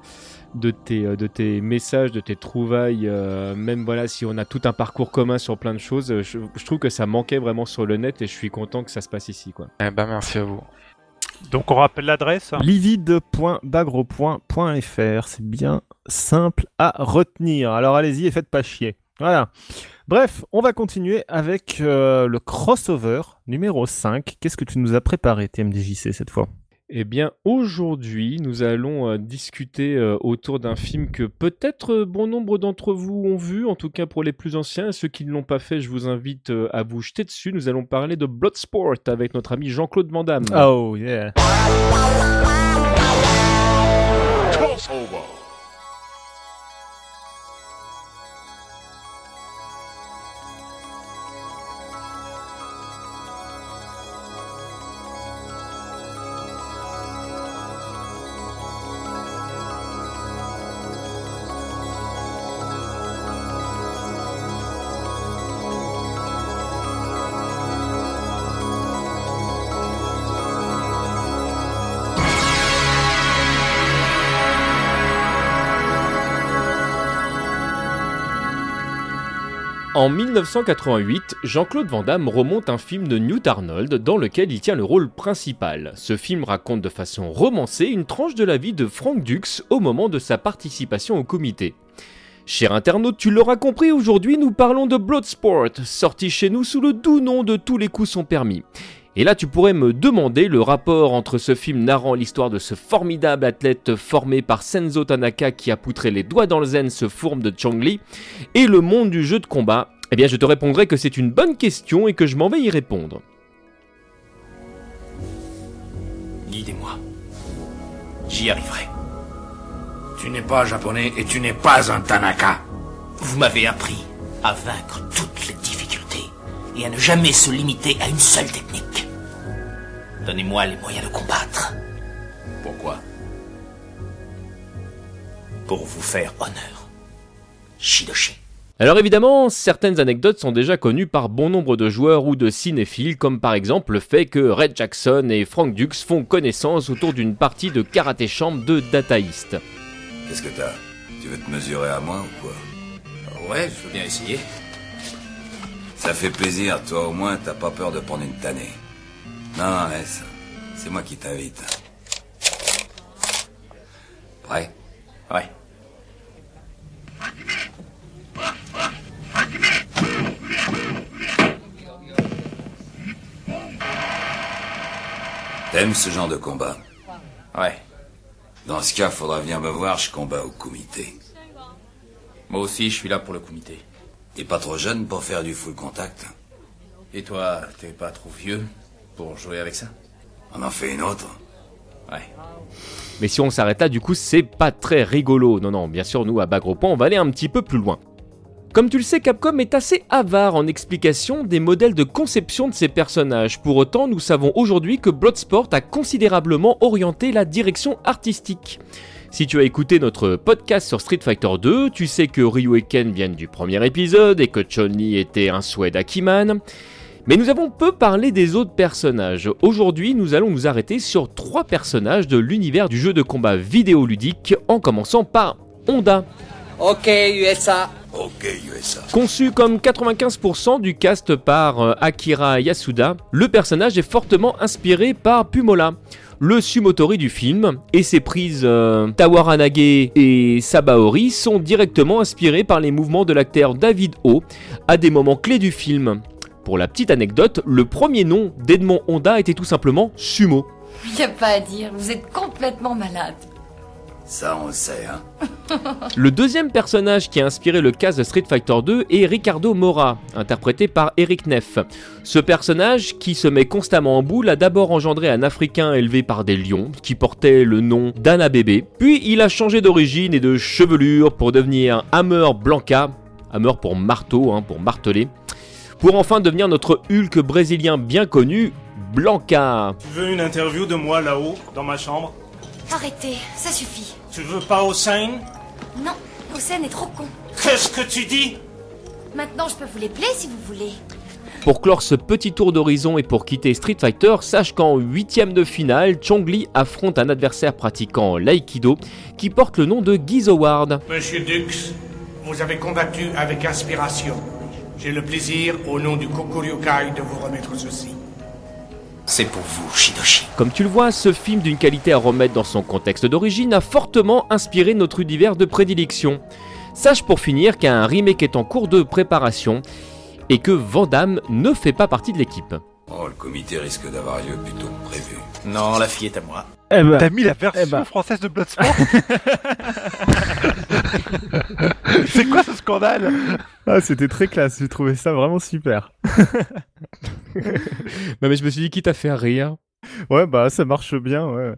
de, tes, euh, de tes messages, de tes trouvailles, euh, même voilà, si on a tout un parcours commun sur plein de choses, euh, je, je trouve que ça manquait vraiment sur le net et je suis content que ça se passe ici, quoi. Eh ben, merci à vous. Donc, on rappelle l'adresse. livide.bagro.fr, c'est bien simple à retenir. Alors allez-y et faites pas chier. Voilà. Bref, on va continuer avec euh, le crossover numéro 5. Qu'est-ce que tu nous as préparé, TMDJC, cette fois? Eh bien, aujourd'hui, nous allons euh, discuter euh, autour d'un film que peut-être euh, bon nombre d'entre vous ont vu, en tout cas pour les plus anciens. Et ceux qui ne l'ont pas fait, je vous invite euh, à vous jeter dessus. Nous allons parler de Bloodsport avec notre ami Jean-Claude Van Damme. Oh, yeah. En 1988, Jean-Claude Van Damme remonte un film de Newt Arnold dans lequel il tient le rôle principal. Ce film raconte de façon romancée une tranche de la vie de Frank Dux au moment de sa participation au comité. Cher internaute, tu l'auras compris, aujourd'hui nous parlons de Bloodsport, sorti chez nous sous le doux nom de Tous les coups sont permis. Et là, tu pourrais me demander le rapport entre ce film narrant l'histoire de ce formidable athlète formé par Senzo Tanaka qui a poutré les doigts dans le zen ce fourme de Chong Li et le monde du jeu de combat Eh bien, je te répondrai que c'est une bonne question et que je m'en vais y répondre. Guidez-moi. J'y arriverai. Tu n'es pas japonais et tu n'es pas un Tanaka. Vous m'avez appris à vaincre toutes les difficultés et à ne jamais se limiter à une seule technique. Donnez-moi les moyens de combattre Pourquoi? Pour vous faire honneur. Shidoshi. Alors évidemment, certaines anecdotes sont déjà connues par bon nombre de joueurs ou de cinéphiles, comme par exemple le fait que Red Jackson et Frank Dux font connaissance autour d'une partie de karaté chambre de Data East. Qu'est-ce que t'as? Tu veux te mesurer à moi ou quoi? Ouais, je veux bien essayer. Ça fait plaisir, toi au moins t'as pas peur de prendre une tannée. Non, laisse. C'est moi qui t'invite. Prêt? Ouais. T'aimes ce genre de combat Ouais. Dans ce cas, faudra venir me voir, je combats au comité. Moi aussi, je suis là pour le comité. T'es pas trop jeune pour faire du full contact Et toi, t'es pas trop vieux pour jouer avec ça? On en fait une autre Ouais. Mais si on s'arrête là, du coup, c'est pas très rigolo. Non, non, bien sûr, nous, à Bagro Point, on va aller un petit peu plus loin. Comme tu le sais, Capcom est assez avare en explication des modèles de conception de ses personnages. Pour autant, nous savons aujourd'hui que Bloodsport a considérablement orienté la direction artistique. Si tu as écouté notre podcast sur Street Fighter 2, tu sais que Ryu et Ken viennent du premier épisode et que Chun-Li était un souhait d'Akiman. Mais nous avons peu parlé des autres personnages. Aujourd'hui, nous allons nous arrêter sur trois personnages de l'univers du jeu de combat vidéoludique, en commençant par Honda. Ok, USA. Ok, USA. Conçu comme 95% du cast par euh, Akira Yasuda, le personnage est fortement inspiré par Pumola, le Sumotori du film, et ses prises euh, Tawaranage et Sabaori sont directement inspirées par les mouvements de l'acteur David O à des moments clés du film. Pour la petite anecdote, le premier nom d'Edmond Honda était tout simplement Sumo. Y a pas à dire, vous êtes complètement malade. Ça, on le sait, hein. Le deuxième personnage qui a inspiré le cast de Street Fighter 2 est Ricardo Mora, interprété par Eric Neff. Ce personnage, qui se met constamment en boule, a d'abord engendré un Africain élevé par des lions, qui portait le nom d'Anna Bébé, puis il a changé d'origine et de chevelure pour devenir Hammer Blanca, Hammer pour marteau, hein, pour marteler, pour enfin devenir notre Hulk brésilien bien connu, Blanca. Tu veux une interview de moi là-haut, dans ma chambre? Arrêtez, ça suffit. Tu veux pas Hossein? Non, Hossein est trop con. Qu'est-ce que tu dis? Maintenant, je peux vous les plaies si vous voulez. Pour clore ce petit tour d'horizon et pour quitter Street Fighter, sache qu'en huitième de finale, Chong-Li affronte un adversaire pratiquant l'aïkido qui porte le nom de Giz Howard. Monsieur Dux, vous avez combattu avec inspiration. J'ai le plaisir, au nom du Kokuryokai, de vous remettre ceci. C'est pour vous, Shidoshi. Comme tu le vois, ce film d'une qualité à remettre dans son contexte d'origine a fortement inspiré notre univers de prédilection. Sache pour finir qu'un remake est en cours de préparation et que Vandame ne fait pas partie de l'équipe. Oh, le comité risque d'avoir lieu plus tôt que prévu. Non, la fille est à moi. Eh ben, T'as mis la version eh ben. française de Bloodsport C'est quoi ce scandale Ah, c'était très classe, j'ai trouvé ça vraiment super. Non mais je me suis dit quitte à faire rire. Ouais, bah ça marche bien, ouais.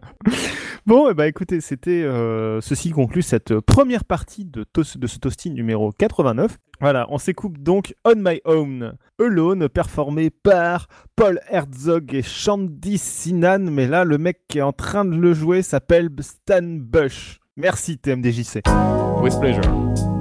Bon, eh bah écoutez, c'était euh, ceci conclut cette première partie de, de ce toasting numéro 89. Voilà, on s'écoupe donc On My Own Alone, performé par Paul Herzog et Shandy Sinan, mais là, le mec qui est en train de le jouer s'appelle Stan Bush. Merci TMDJC. With.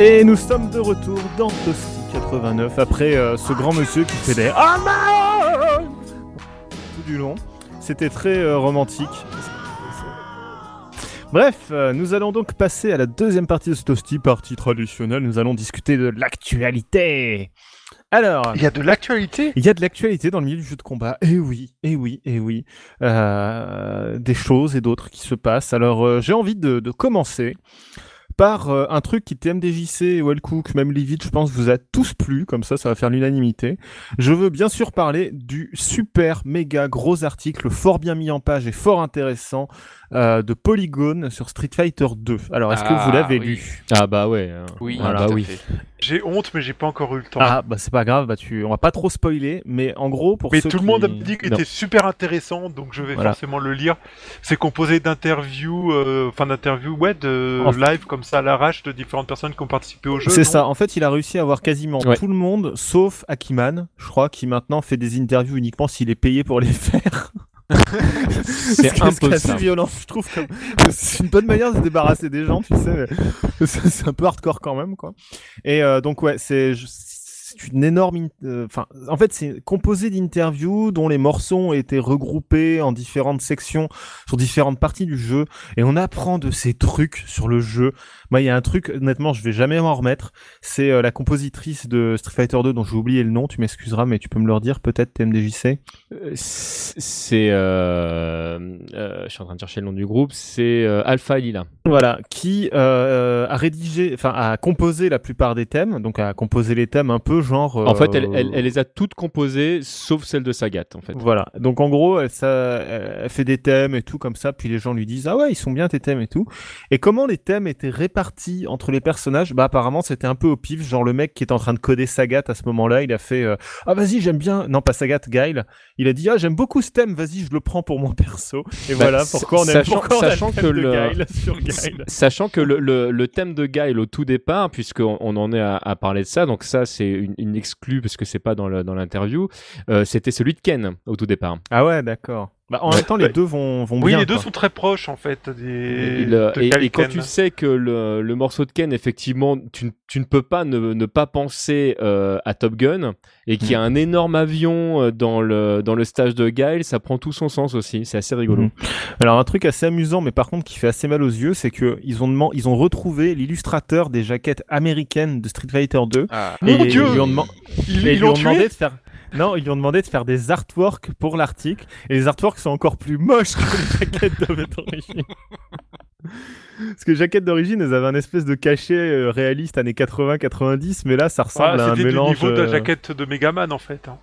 Et nous sommes de retour dans Toasty 89 après euh, ce grand monsieur qui fait des Amen tout du long. C'était très euh, romantique. Bref, euh, nous allons donc passer à la deuxième partie de ce Toasty, partie traditionnelle. Nous allons discuter de l'actualité. Alors, Il y a de l'actualité? il y a de l'actualité dans le milieu du jeu de combat. Et oui, et oui, et oui. Euh, des choses et d'autres qui se passent. Alors, j'ai envie de, de commencer par euh, un truc qui TMDJC, Wellcook, même Livid, je pense, vous a tous plu. Comme ça, ça va faire l'unanimité. Je veux bien sûr parler du super, méga gros article, fort bien mis en page et fort intéressant euh, de Polygon sur Street Fighter 2. Alors, est-ce que vous Ah, l'avez oui. lu? Ah bah ouais. hein. Oui, Ah bah oui. J'ai honte, mais j'ai pas encore eu le temps. Ah, bah c'est pas grave, bah tu... on va pas trop spoiler, mais en gros, pour mais ceux tout le qui- monde me dit qu'il était super intéressant, donc je vais Voilà. forcément le lire. C'est composé d'interviews, euh, enfin d'interviews, ouais, de En- live comme ça à l'arrache de différentes personnes qui ont participé au jeu. C'est ça, en fait, il a réussi à avoir quasiment Ouais. tout le monde, sauf Akiman, je crois, qui maintenant fait des interviews uniquement s'il est payé pour les faire. C'est un peu assez violent, je trouve. Comme... C'est une bonne manière de se débarrasser des gens, tu sais, mais c'est un peu hardcore quand même, quoi. Et euh, donc, ouais, c'est c'est une énorme... euh, Enfin, en fait, c'est composé d'interviews dont les morceaux ont été regroupés en différentes sections sur différentes parties du jeu, et on apprend de ces trucs sur le jeu. Moi, il y a un truc, honnêtement, je vais jamais m'en remettre. C'est euh, la compositrice de Street Fighter 2 dont j'ai oublié le nom. Tu m'excuseras, mais tu peux me le redire peut-être, TMDJC. Euh, C'est. Je suis en train de chercher le nom du groupe. C'est Alpha Lila. Voilà, qui a rédigé, enfin a composé la plupart des thèmes, donc a composé les thèmes un peu genre. En fait, elle, euh, elle, elle les a toutes composées, sauf celle de Sagat, en fait. Voilà, donc en gros, elle, ça, elle fait des thèmes et tout comme ça, puis les gens lui disent ah ouais ils sont bien tes thèmes et tout. Et comment les thèmes étaient répartis entre les personnages? Bah apparemment c'était un peu au pif, genre le mec qui est en train de coder Sagat à ce moment-là, il a fait euh, ah vas-y j'aime bien, non pas Sagat, Guile, il a dit ah j'aime beaucoup ce thème, vas-y je le prends pour mon perso. Et Bah, voilà pourquoi on aime sachant- pourquoi on a le sachant que le- Guile sur Guile. Sachant que le, le, le thème de Guile au tout départ, puisqu'on on en est à, à parler de ça, donc ça c'est une, une exclue parce que c'est pas dans l'interview, euh, c'était celui de Ken au tout départ. Ah ouais d'accord. Bah, en Ouais. même temps les Ouais. deux vont, vont Oui, bien. les deux quoi. sont très proches en fait des. Et, le- de et- Cal et quand tu sais que le, le morceau de Ken, effectivement, tu, ne- tu ne peux pas ne, ne pas penser euh, à Top Gun et qu'il y a un énorme avion euh, dans le, dans le stage de Guile, ça prend tout son sens aussi. C'est assez rigolo. Mhm. Alors un truc assez amusant, mais par contre qui fait assez mal aux yeux, c'est que ils ont ils ont retrouvé l'illustrateur des jaquettes américaines de Street Fighter 2. Ah. et Mon ils Dieu lui ont, deman- Ils ils ils lui ont demandé de faire. Non, ils lui ont demandé de faire des artworks pour l'article, et les artworks sont encore plus moches que les jaquettes d'origine. Parce que les jaquettes d'origine, elles avaient un espèce de cachet euh, réaliste années 80-90, mais là, ça ressemble Ah, à un C'était du mélange. niveau de la euh, jaquette de Megaman en fait. hein.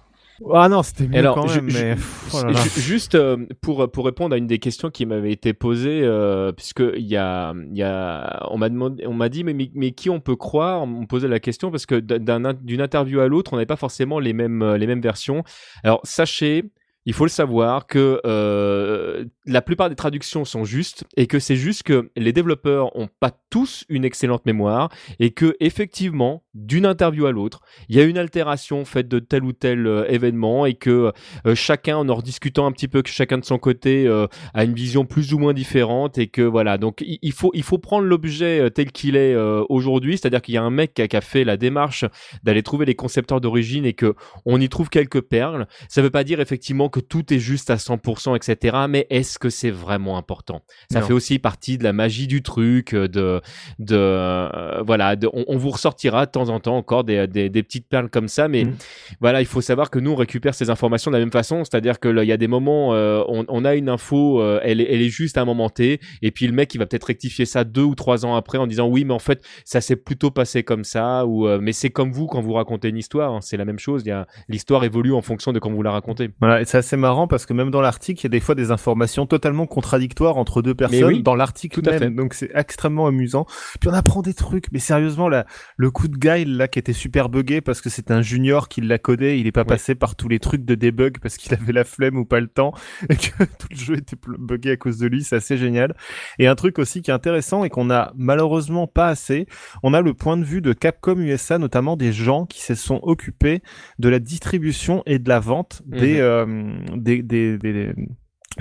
Ah non, c'était mieux Alors, quand même, mais. oh là là. ju- juste euh, pour pour répondre à une des questions qui m'avait été posée, euh, puisque il y a il y a on m'a demandé on m'a dit mais, mais mais qui on peut croire? On me posait la question parce que d'un d'une interview à l'autre on n'avait pas forcément les mêmes euh, les mêmes versions. Alors sachez il faut le savoir que euh, la plupart des traductions sont justes et que c'est juste que les développeurs ont pas tous une excellente mémoire et que effectivement d'une interview à l'autre il y a une altération faite de tel ou tel euh, événement et que euh, chacun en en rediscutant un petit peu que chacun de son côté a une vision plus ou moins différente et que voilà. Donc il, faut il faut prendre l'objet tel qu'il est aujourd'hui. C'est-à-dire qu'il y a un mec qui a, fait la démarche d'aller trouver les concepteurs d'origine et que on y trouve quelques perles. Ça veut pas dire effectivement que tout est juste à 100% etc mais est-ce que c'est vraiment important? Ça Non. fait aussi partie de la magie du truc euh, de de euh, voilà de- on, on vous ressortira de temps en temps encore des, des, des petites perles comme ça mais Mhm. voilà il faut savoir que nous on récupère ces informations de la même façon c'est-à-dire que il y a des moments euh, on, on a une info euh, elle, est, elle est juste à un moment T et puis le mec il va peut-être rectifier ça deux ou trois ans après en disant oui mais en fait ça s'est plutôt passé comme ça ou mais c'est comme vous quand vous racontez une histoire hein, c'est la même chose l'histoire évolue en fonction de quand vous la racontez Voilà, et c'est assez marrant parce que même dans l'article, il y a des fois des informations totalement contradictoires entre deux personnes oui, dans l'article tout à même. fait. Donc c'est extrêmement amusant. Puis on apprend des trucs, mais sérieusement là, le coup de Guile là qui était super buggé parce que c'était un junior qui l'a codé, il est pas passé par tous les trucs de debug parce qu'il avait la flemme ou pas le temps et que tout le jeu était buggé à cause de lui, c'est assez génial. Et un truc aussi qui est intéressant et qu'on a malheureusement pas assez, on a le point de vue de Capcom USA, notamment des gens qui se sont occupés de la distribution et de la vente des, Mhm. euh, des, des, des,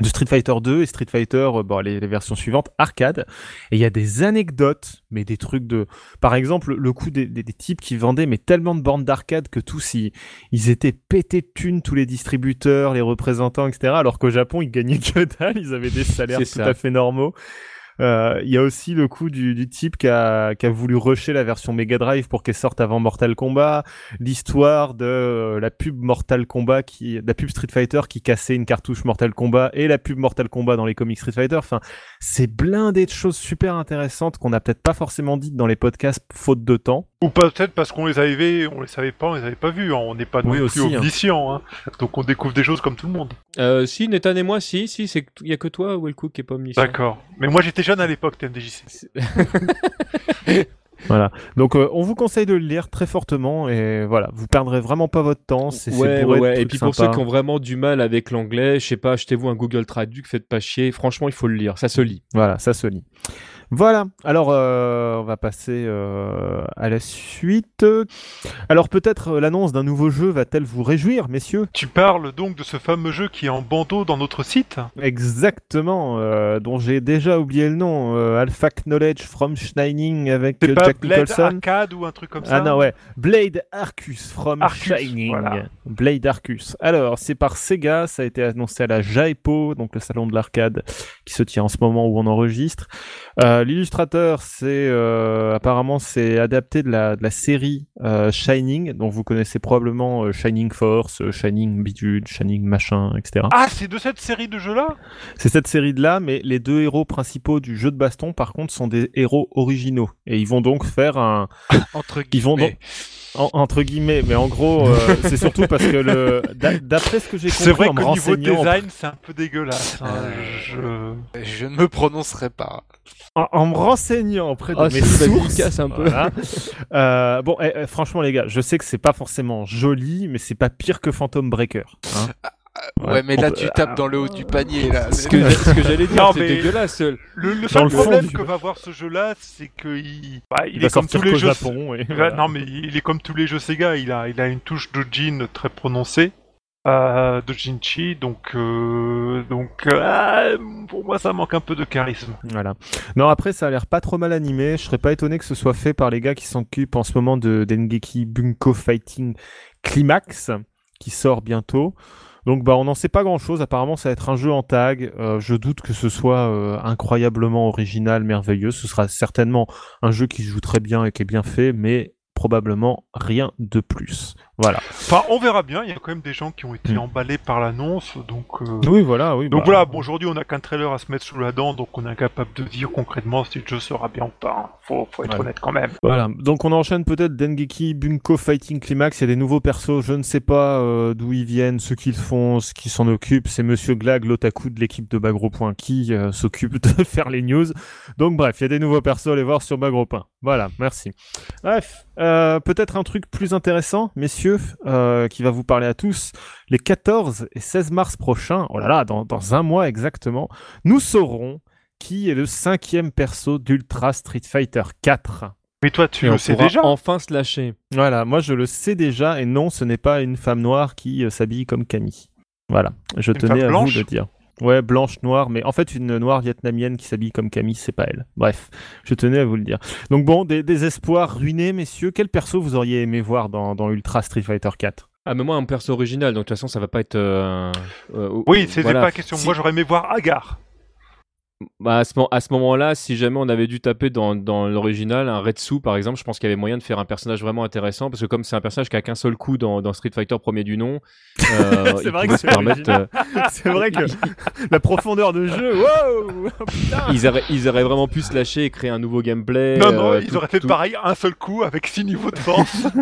de Street Fighter 2 et Street Fighter, euh, bon, les, les versions suivantes, arcade. Et il y a des anecdotes, mais des trucs de... Par exemple, le coup des, types qui vendaient mais tellement de bornes d'arcade que tous, ils, ils étaient pétés de thunes, tous les distributeurs, les représentants, etc. Alors qu'au Japon, ils gagnaient que dalle, ils avaient des salaires tout ça. à fait normaux. Euh, Il y a aussi le coup du, du type qui a, qui a voulu rusher la version Mega Drive pour qu'elle sorte avant Mortal Kombat, l'histoire de euh, la pub Mortal Kombat qui, la pub Street Fighter qui cassait une cartouche Mortal Kombat et la pub Mortal Kombat dans les comics Street Fighter. Enfin, c'est blindé de choses super intéressantes qu'on n'a peut-être pas forcément dites dans les podcasts faute de temps. Ou peut-être parce qu'on les avait, on les savait pas, on les avait pas vus. hein. On n'est pas non Oui, plus aussi, hein. omniscient, hein. donc on découvre des choses comme tout le monde. Euh, si, Nathan et moi, si, si, c'est il y a que toi, Wellcook, qui est pas omniscient. D'accord. Mais moi j'étais jeune à l'époque, TMDJC. Voilà. Donc, euh, on vous conseille de le lire très fortement et voilà, vous perdrez vraiment pas votre temps. C'est c'est Ouais, bourré ouais, de ouais. Et puis pour ceux qui ont vraiment du mal avec l'anglais, je sais pas, achetez-vous un Google Traduc, faites pas chier. Franchement, il faut le lire, ça se lit. Voilà, ça se lit. Voilà, alors euh, on va passer euh, à la suite. Alors peut-être euh, l'annonce d'un nouveau jeu va-t-elle vous réjouir, messieurs? Tu parles donc de ce fameux jeu qui est en bandeau dans notre site? Exactement, euh, dont j'ai déjà oublié le nom, Alpha Knowledge from Shining avec pas Jack Blade Nicholson. Arcade ou un truc comme ça Ah non, ouais. Blade Arcus from Arcus, Shining. voilà. Blade Arcus. Alors, c'est par Sega, ça a été annoncé à la JAEPO, donc le salon de l'arcade qui se tient en ce moment où on enregistre. Euh, L'illustrateur, c'est euh, apparemment c'est adapté de la, de la série euh, Shining, dont vous connaissez probablement euh, Shining Force, euh, Shining Bidule, Shining machin, etc. Ah, c'est de cette série de jeux-là? C'est cette série de là, mais les deux héros principaux du jeu de baston, par contre, sont des héros originaux. Et ils vont donc faire un. Entre Ils vont donc. en- entre guillemets, mais en gros, euh, c'est surtout parce que le. d'a- D'après ce que j'ai compris C'est vrai qu'au niveau design, c'est un peu dégueulasse. hein. Euh, Je... Je ne me prononcerai pas. En, en me renseignant auprès de Ah, mes c'est sources. dédicace un peu. voilà. Euh, bon, eh, eh, franchement, les gars, je sais que c'est pas forcément joli, mais c'est pas pire que Phantom Breaker. hein. Ouais, mais là peut- tu tapes dans le haut du panier là. Ce que, ce que j'allais dire, Non, c'est mais- dégueulasse. Le, le Dans seul le fond problème du- que va avoir ce jeu-là, c'est que il, bah, il, Il est comme tous les jeux. Japon, et il va- voilà. Non, mais il est comme tous les jeux Sega. Il a, il a une touche de Jin très prononcée, euh, de Jinchi. Donc, donc, euh, pour moi, ça manque un peu de charisme. Voilà. Non, après, ça a l'air pas trop mal animé. Je serais pas étonné que ce soit fait par les gars qui s'occupent en ce moment de Dengeki Bunko Fighting Climax, qui sort bientôt. Donc, bah, on n'en sait pas grand chose. Apparemment, ça va être un jeu en tag. Euh, je doute que ce soit euh, incroyablement original, merveilleux. Ce sera certainement un jeu qui se joue très bien et qui est bien fait, mais probablement rien de plus. Voilà. Enfin, on verra bien. Il y a quand même des gens qui ont été Hmm. emballés par l'annonce, donc. euh, Oui, voilà, oui. Donc bah, voilà, bon, aujourd'hui on n'a qu'un trailer à se mettre sous la dent, donc on est incapable de dire concrètement si le jeu sera bien ou pas. hein. Faut, faut être Ouais. honnête quand même. Voilà, donc on enchaîne peut-être Dengeki Bunko Fighting Climax, il y a des nouveaux persos, je ne sais pas euh, d'où ils viennent, ce qu'ils font, ce qui s'en occupe, c'est Monsieur Glag, l'otaku de l'équipe de Bagro Point qui euh, s'occupe de faire les news. Donc bref, il y a des nouveaux persos, allez voir sur Bagro Point. Voilà, merci. Bref, peut-être un truc plus intéressant, messieurs, euh, qui va vous parler à tous. Les 14 et 16 mars prochains, oh là là, dans, dans un mois exactement, nous saurons qui est le cinquième perso d'Ultra Street Fighter 4. Mais toi, tu Et on le sais déjà enfin se lâcher. Voilà, moi je le sais déjà, et non, ce n'est pas une femme noire qui euh, s'habille comme Camille. Voilà, je Une tenais à blanche vous le dire. Ouais, blanche, noire, mais en fait une noire vietnamienne qui s'habille comme Camille, c'est pas elle. Bref, je tenais à vous le dire. Donc bon, des, des espoirs ruinés, messieurs. Quel perso vous auriez aimé voir dans, dans Ultra Street Fighter 4 Ah, mais moi, un perso original, donc de toute façon, ça va pas être. euh, euh, Oui, c'est voilà. pas la question. Si- Moi j'aurais aimé voir Agar. Bah, à ce, mo- à ce moment-là, si jamais on avait dû taper dans, dans l'original, un Retsu par exemple, je pense qu'il y avait moyen de faire un personnage vraiment intéressant parce que comme c'est un personnage qui a qu'un seul coup dans, dans Street Fighter premier du nom, euh, C'est il vrai que c'est euh, vrai que la profondeur de jeu, wow putain ils, auraient, ils auraient vraiment pu se lâcher et créer un nouveau gameplay. Non, non, euh, ils tout- auraient fait tout- pareil un seul coup avec six niveaux de force.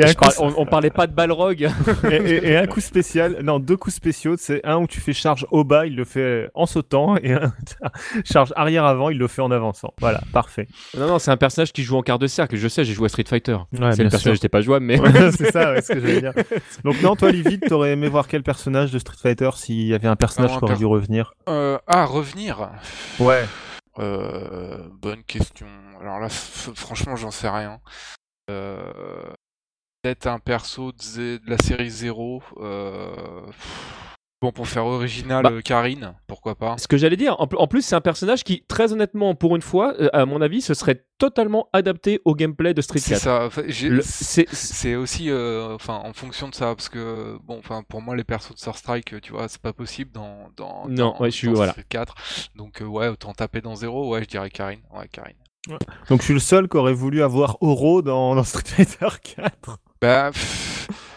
Et un Je coup- parle- on, on parlait pas de Balrog. et, et- et un coup spécial, non, deux coups spéciaux, c'est un où tu fais charge au bas, il le fait en sautant, et un charge arrière-avant, il le fait en avançant. Voilà, parfait. non, non, c'est un personnage qui joue en quart de cercle. Je sais, j'ai joué à Street Fighter. Ouais, c'est le personnage n'était pas jouable, mais. Ouais, c'est ça, ouais, ce que j'allais dire. Donc non, toi, Livid, t'aurais aimé voir quel personnage de Street Fighter s'il y avait un personnage Ah, qui aurait dû revenir? Euh, ah, revenir? Ouais. Euh, bonne question. Alors là, franchement, j'en sais rien. Euh, Peut-être un perso de, la série 0. Euh... pff, Bon, pour faire original, Bah. euh, Karine, pourquoi pas Ce que j'allais dire, en, pl- en plus, c'est un personnage qui, très honnêtement, pour une fois, euh, à mon avis, ce serait totalement adapté au gameplay de Street C'est 4. ça. Enfin, j'ai- Le- c'est c'est aussi, euh, enfin, en fonction de ça, parce que bon, enfin, pour moi, les persos de Star Strike, tu vois, c'est pas possible dans dans, Non, dans, ouais, je suis- dans voilà. Street 4. Donc euh, ouais, autant taper dans zéro. Ouais, je dirais Karine. Ouais, Karine. Donc je suis le seul qui aurait voulu avoir Oro dans, dans Street Fighter 4. Bah,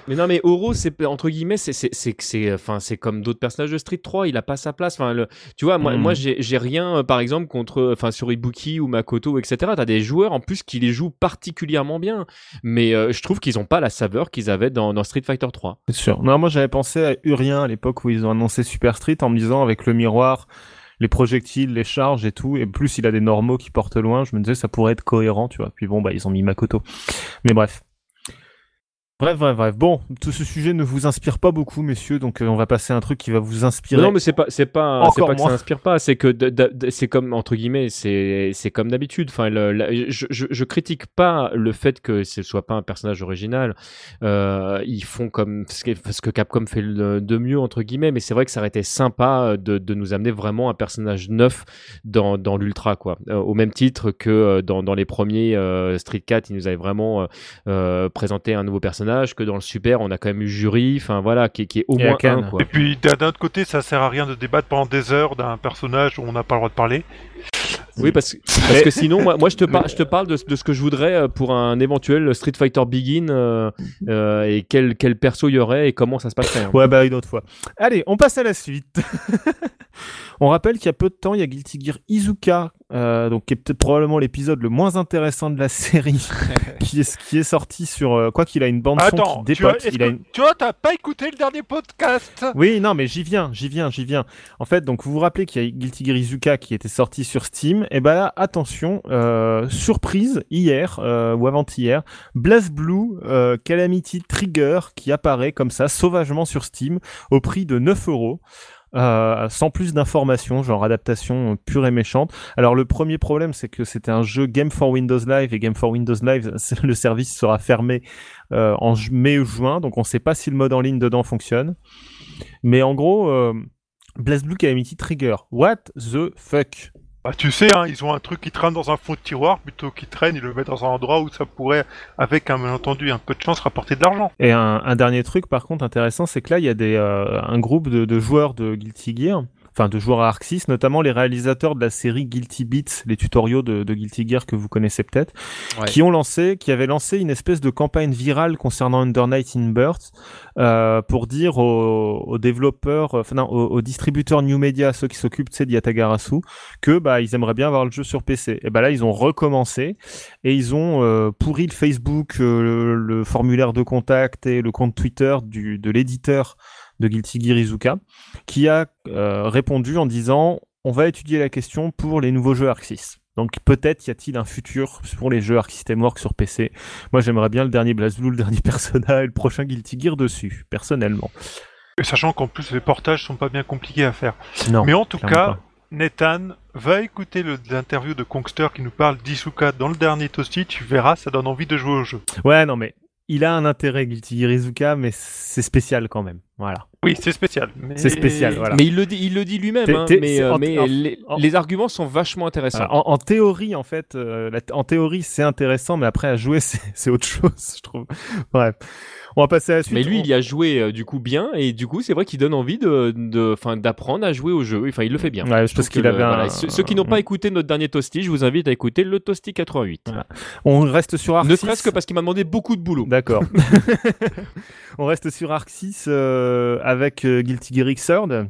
Mais non, mais Oro, c'est entre guillemets, c'est c'est c'est c'est enfin c'est comme d'autres personnages de Street 3, il a pas sa place. Enfin, le, tu vois, moi Mm. moi j'ai j'ai rien, euh, par exemple, contre, enfin sur Ibuki ou Makoto, etc. T'as des joueurs en plus qui les jouent particulièrement bien, mais euh, je trouve qu'ils ont pas la saveur qu'ils avaient dans, dans Street Fighter 3. C'est sûr. Non, moi j'avais pensé à Urien à l'époque où ils ont annoncé Super Street en me disant avec le miroir, les projectiles, les charges et tout, et plus il a des normaux qui portent loin, je me disais ça pourrait être cohérent, tu vois. Puis bon, bah ils ont mis Makoto. Mais bref. Bref, bref, bref. Bon, tout ce sujet ne vous inspire pas beaucoup, messieurs, donc euh, on va passer à un truc qui va vous inspirer. Non, mais c'est pas, c'est pas, c'est Encore pas que ça inspire pas, c'est que c'est comme entre guillemets, c'est, c'est comme d'habitude. Enfin, le- la- je, je, je critique pas le fait que ce soit pas un personnage original. Euh, ils font comme ce que, ce que Capcom fait le- de mieux entre guillemets, mais c'est vrai que ça aurait été sympa de, de nous amener vraiment un personnage neuf dans, dans l'ultra, quoi. Euh, au même titre que dans, dans les premiers Street 4, ils nous avaient vraiment présenté un nouveau personnage, que dans le Super, on a quand même eu Jury, enfin voilà, qui, qui est au Et moins un, quoi. Et puis d'un autre côté, ça sert à rien de débattre pendant des heures d'un personnage où on n'a pas le droit de parler. Oui, parce, que- parce que sinon, moi, moi je, te par- je te parle de, de ce que je voudrais euh, pour un éventuel Street Fighter Begin euh, euh, et quel, quel perso il y aurait et comment ça se passerait. hein. Ouais, bah une autre fois. Allez, on passe à la suite. on rappelle qu'il y a peu de temps, il y a Guilty Gear Izuka, euh, donc qui est peut-être probablement l'épisode le moins intéressant de la série, qui est qui est sorti sur euh, quoi qu'il a une bande son Attends, qui tu vois, dépote. Il a une... tu vois, t'as pas écouté le dernier podcast? Oui, non, mais j'y viens, j'y viens, j'y viens. En fait, donc vous vous rappelez qu'il y a Guilty Gear Izuka qui était sorti sur Steam. Et ben là, attention, euh, surprise hier euh, ou avant-hier, Blaze Blue euh, Calamity Trigger qui apparaît comme ça sauvagement sur Steam au prix de 9 euros. Euh, sans plus d'informations, genre adaptation pure et méchante. Alors le premier problème, c'est que c'était un jeu Game for Windows Live et Game for Windows Live, le service sera fermé euh, en mai ou juin, donc on sait pas si le mode en ligne dedans fonctionne. Mais en gros, euh, BlazBlue Calamity Trigger, what the fuck? Bah, tu sais, hein, ils ont un truc qui traîne dans un fond de tiroir, plutôt qu'ils traînent, ils le mettent dans un endroit où ça pourrait, avec un malentendu, un peu de chance, rapporter de l'argent. Et un, un dernier truc, par contre, intéressant, c'est que là, il y a des, euh, un groupe de, de joueurs de Guilty Gear, enfin de joueurs à Arc 6, notamment les réalisateurs de la série Guilty Beats, les tutoriaux de, de Guilty Gear que vous connaissez peut-être, Ouais. qui ont lancé, qui avaient lancé une espèce de campagne virale concernant Under Night in Birth euh, pour dire aux, aux développeurs, euh, enfin non, aux, aux distributeurs New Media, ceux qui s'occupent, tu sais, d'Yatagarasu, que bah ils aimeraient bien avoir le jeu sur PC. Et bah là, ils ont recommencé et ils ont euh, pourri le Facebook, euh, le, le formulaire de contact et le compte Twitter du, de l'éditeur de Guilty Gear Izuka, qui a euh, répondu en disant on va étudier la question pour les nouveaux jeux 6. Donc peut-être y a-t-il un futur pour les jeux Arc System Works sur PC. Moi j'aimerais bien le dernier BlazBlue, le dernier Persona et le prochain Guilty Gear dessus, personnellement. Et sachant qu'en plus, les portages sont pas bien compliqués à faire. Non, Mais en tout cas, pas. Nathan, va écouter l'interview de Kongster qui nous parle d'Isuka dans le dernier Toasty, tu verras, ça donne envie de jouer au jeu. Ouais, non mais il a un intérêt Guilty Gear Izuka, mais c'est spécial quand même. Voilà. Oui, c'est spécial. mais- C'est spécial, voilà. Mais il le dit, il le dit lui-même, hein, mais, euh, en- mais en- les, en- les arguments sont vachement intéressants. Voilà, En, en théorie, en fait, euh, la- en théorie, c'est intéressant, mais après à jouer, c'est autre chose, je trouve. Bref, on va passer à la suite. Mais lui, On- il y a joué euh, du coup bien, et du coup, c'est vrai qu'il donne envie de, d'apprendre à jouer au jeu. Enfin, il le fait bien. Ouais, Je parce trouve qu'il avait le- un- Ceux, ceux qui n'ont pas écouté notre dernier Toasty, je vous invite à écouter le Toasty 88. On reste sur Arc Ne 6. serait-ce que parce qu'il m'a demandé beaucoup de boulot. D'accord. on reste sur Arc 6 euh, avec euh, Guilty Gear Xrd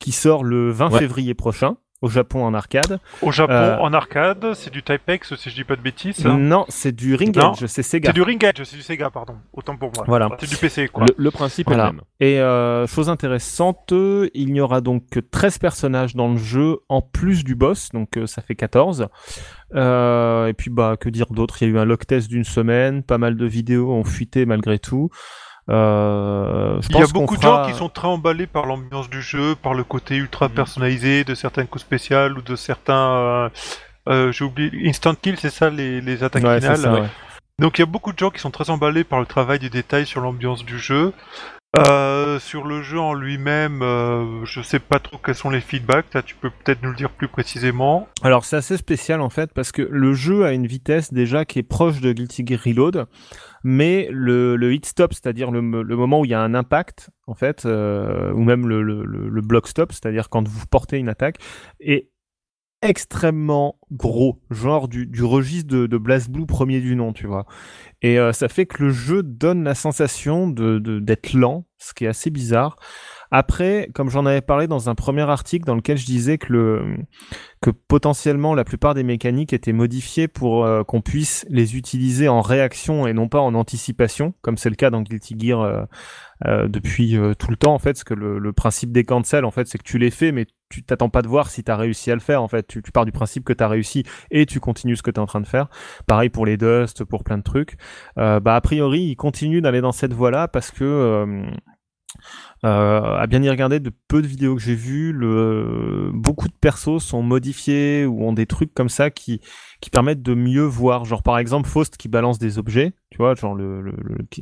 qui sort le 20 Ouais. février prochain au Japon en arcade. Au Japon, Euh, en arcade, c'est du Type-X, si je dis pas de bêtises. hein. Non, c'est du Ring. Edge, c'est Sega. C'est du Ring Edge, c'est du Sega, pardon. Autant pour moi. Voilà. C'est du PC, quoi. Le, le principe est le même. Et euh, chose intéressante, euh, il n'y aura donc que 13 personnages dans le jeu en plus du boss, donc euh, ça fait 14. Euh, et puis bah que dire d'autre? Il y a eu un lock test d'une semaine, pas mal de vidéos ont fuité malgré tout. Euh, je Il y a beaucoup de fera- gens qui sont très emballés par l'ambiance du jeu, par le côté ultra personnalisé de certains coups spéciales ou de certains. euh, euh, J'ai oublié. Instant kill, c'est ça, les, les attaques Ouais, c'est finales? ça, ouais. Donc il y a beaucoup de gens qui sont très emballés par le travail du détail sur l'ambiance du jeu. Euh, sur le jeu en lui-même, euh, je sais pas trop quels sont les feedbacks. Là, tu peux peut-être nous le dire plus précisément. Alors c'est assez spécial en fait parce que le jeu a une vitesse déjà qui est proche de Guilty Gear Reload, mais le, hit stop, c'est-à-dire le, moment où il y a un impact en fait, euh, ou même le, block stop, c'est-à-dire quand vous portez une attaque, est extrêmement gros, genre du, registre de, de Blast Blue premier du nom, tu vois. Et euh, ça fait que le jeu donne la sensation de- d'être lent, ce qui est assez bizarre. Après, comme j'en avais parlé dans un premier article dans lequel je disais que le que potentiellement la plupart des mécaniques étaient modifiées pour euh, qu'on puisse les utiliser en réaction et non pas en anticipation, comme c'est le cas dans Guilty Gear euh, euh, depuis tout le temps en fait, parce que le, principe des cancels en fait, c'est que tu les fais, mais tu t'attends pas de voir si tu as réussi à le faire en fait. Tu, pars du principe que tu as réussi et tu continues ce que tu es en train de faire. Pareil pour les dust, pour plein de trucs. Bah a priori, ils continuent d'aller dans cette voie-là parce que euh, à bien y regarder de peu de vidéos que j'ai vues, beaucoup de persos sont modifiés ou ont des trucs comme ça qui, permettent de mieux voir. Genre par exemple Faust qui balance des objets, tu vois, genre le,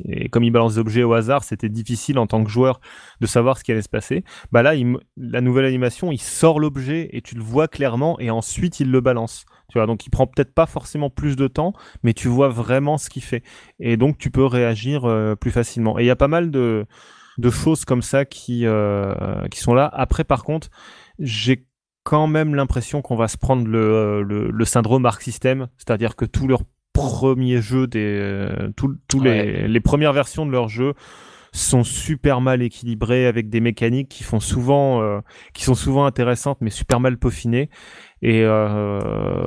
et comme il balance des objets au hasard, c'était difficile en tant que joueur de savoir ce qui allait se passer. Bah là, la nouvelle animation, il sort l'objet et tu le vois clairement et ensuite il le balance. Tu vois, donc il prend peut-être pas forcément plus de temps, mais tu vois vraiment ce qu'il fait. Et donc tu peux réagir euh, plus facilement. Et il y a pas mal de, de choses comme ça qui, euh, qui sont là. Après, par contre, j'ai quand même l'impression qu'on va se prendre le, le, le syndrome Arc System, c'est-à-dire que tous leurs premiers jeux, des, euh, tous tous les, les premières versions de leurs jeux sont super mal équilibrés avec des mécaniques qui font souvent euh, qui sont souvent intéressantes mais super mal peaufinées et euh,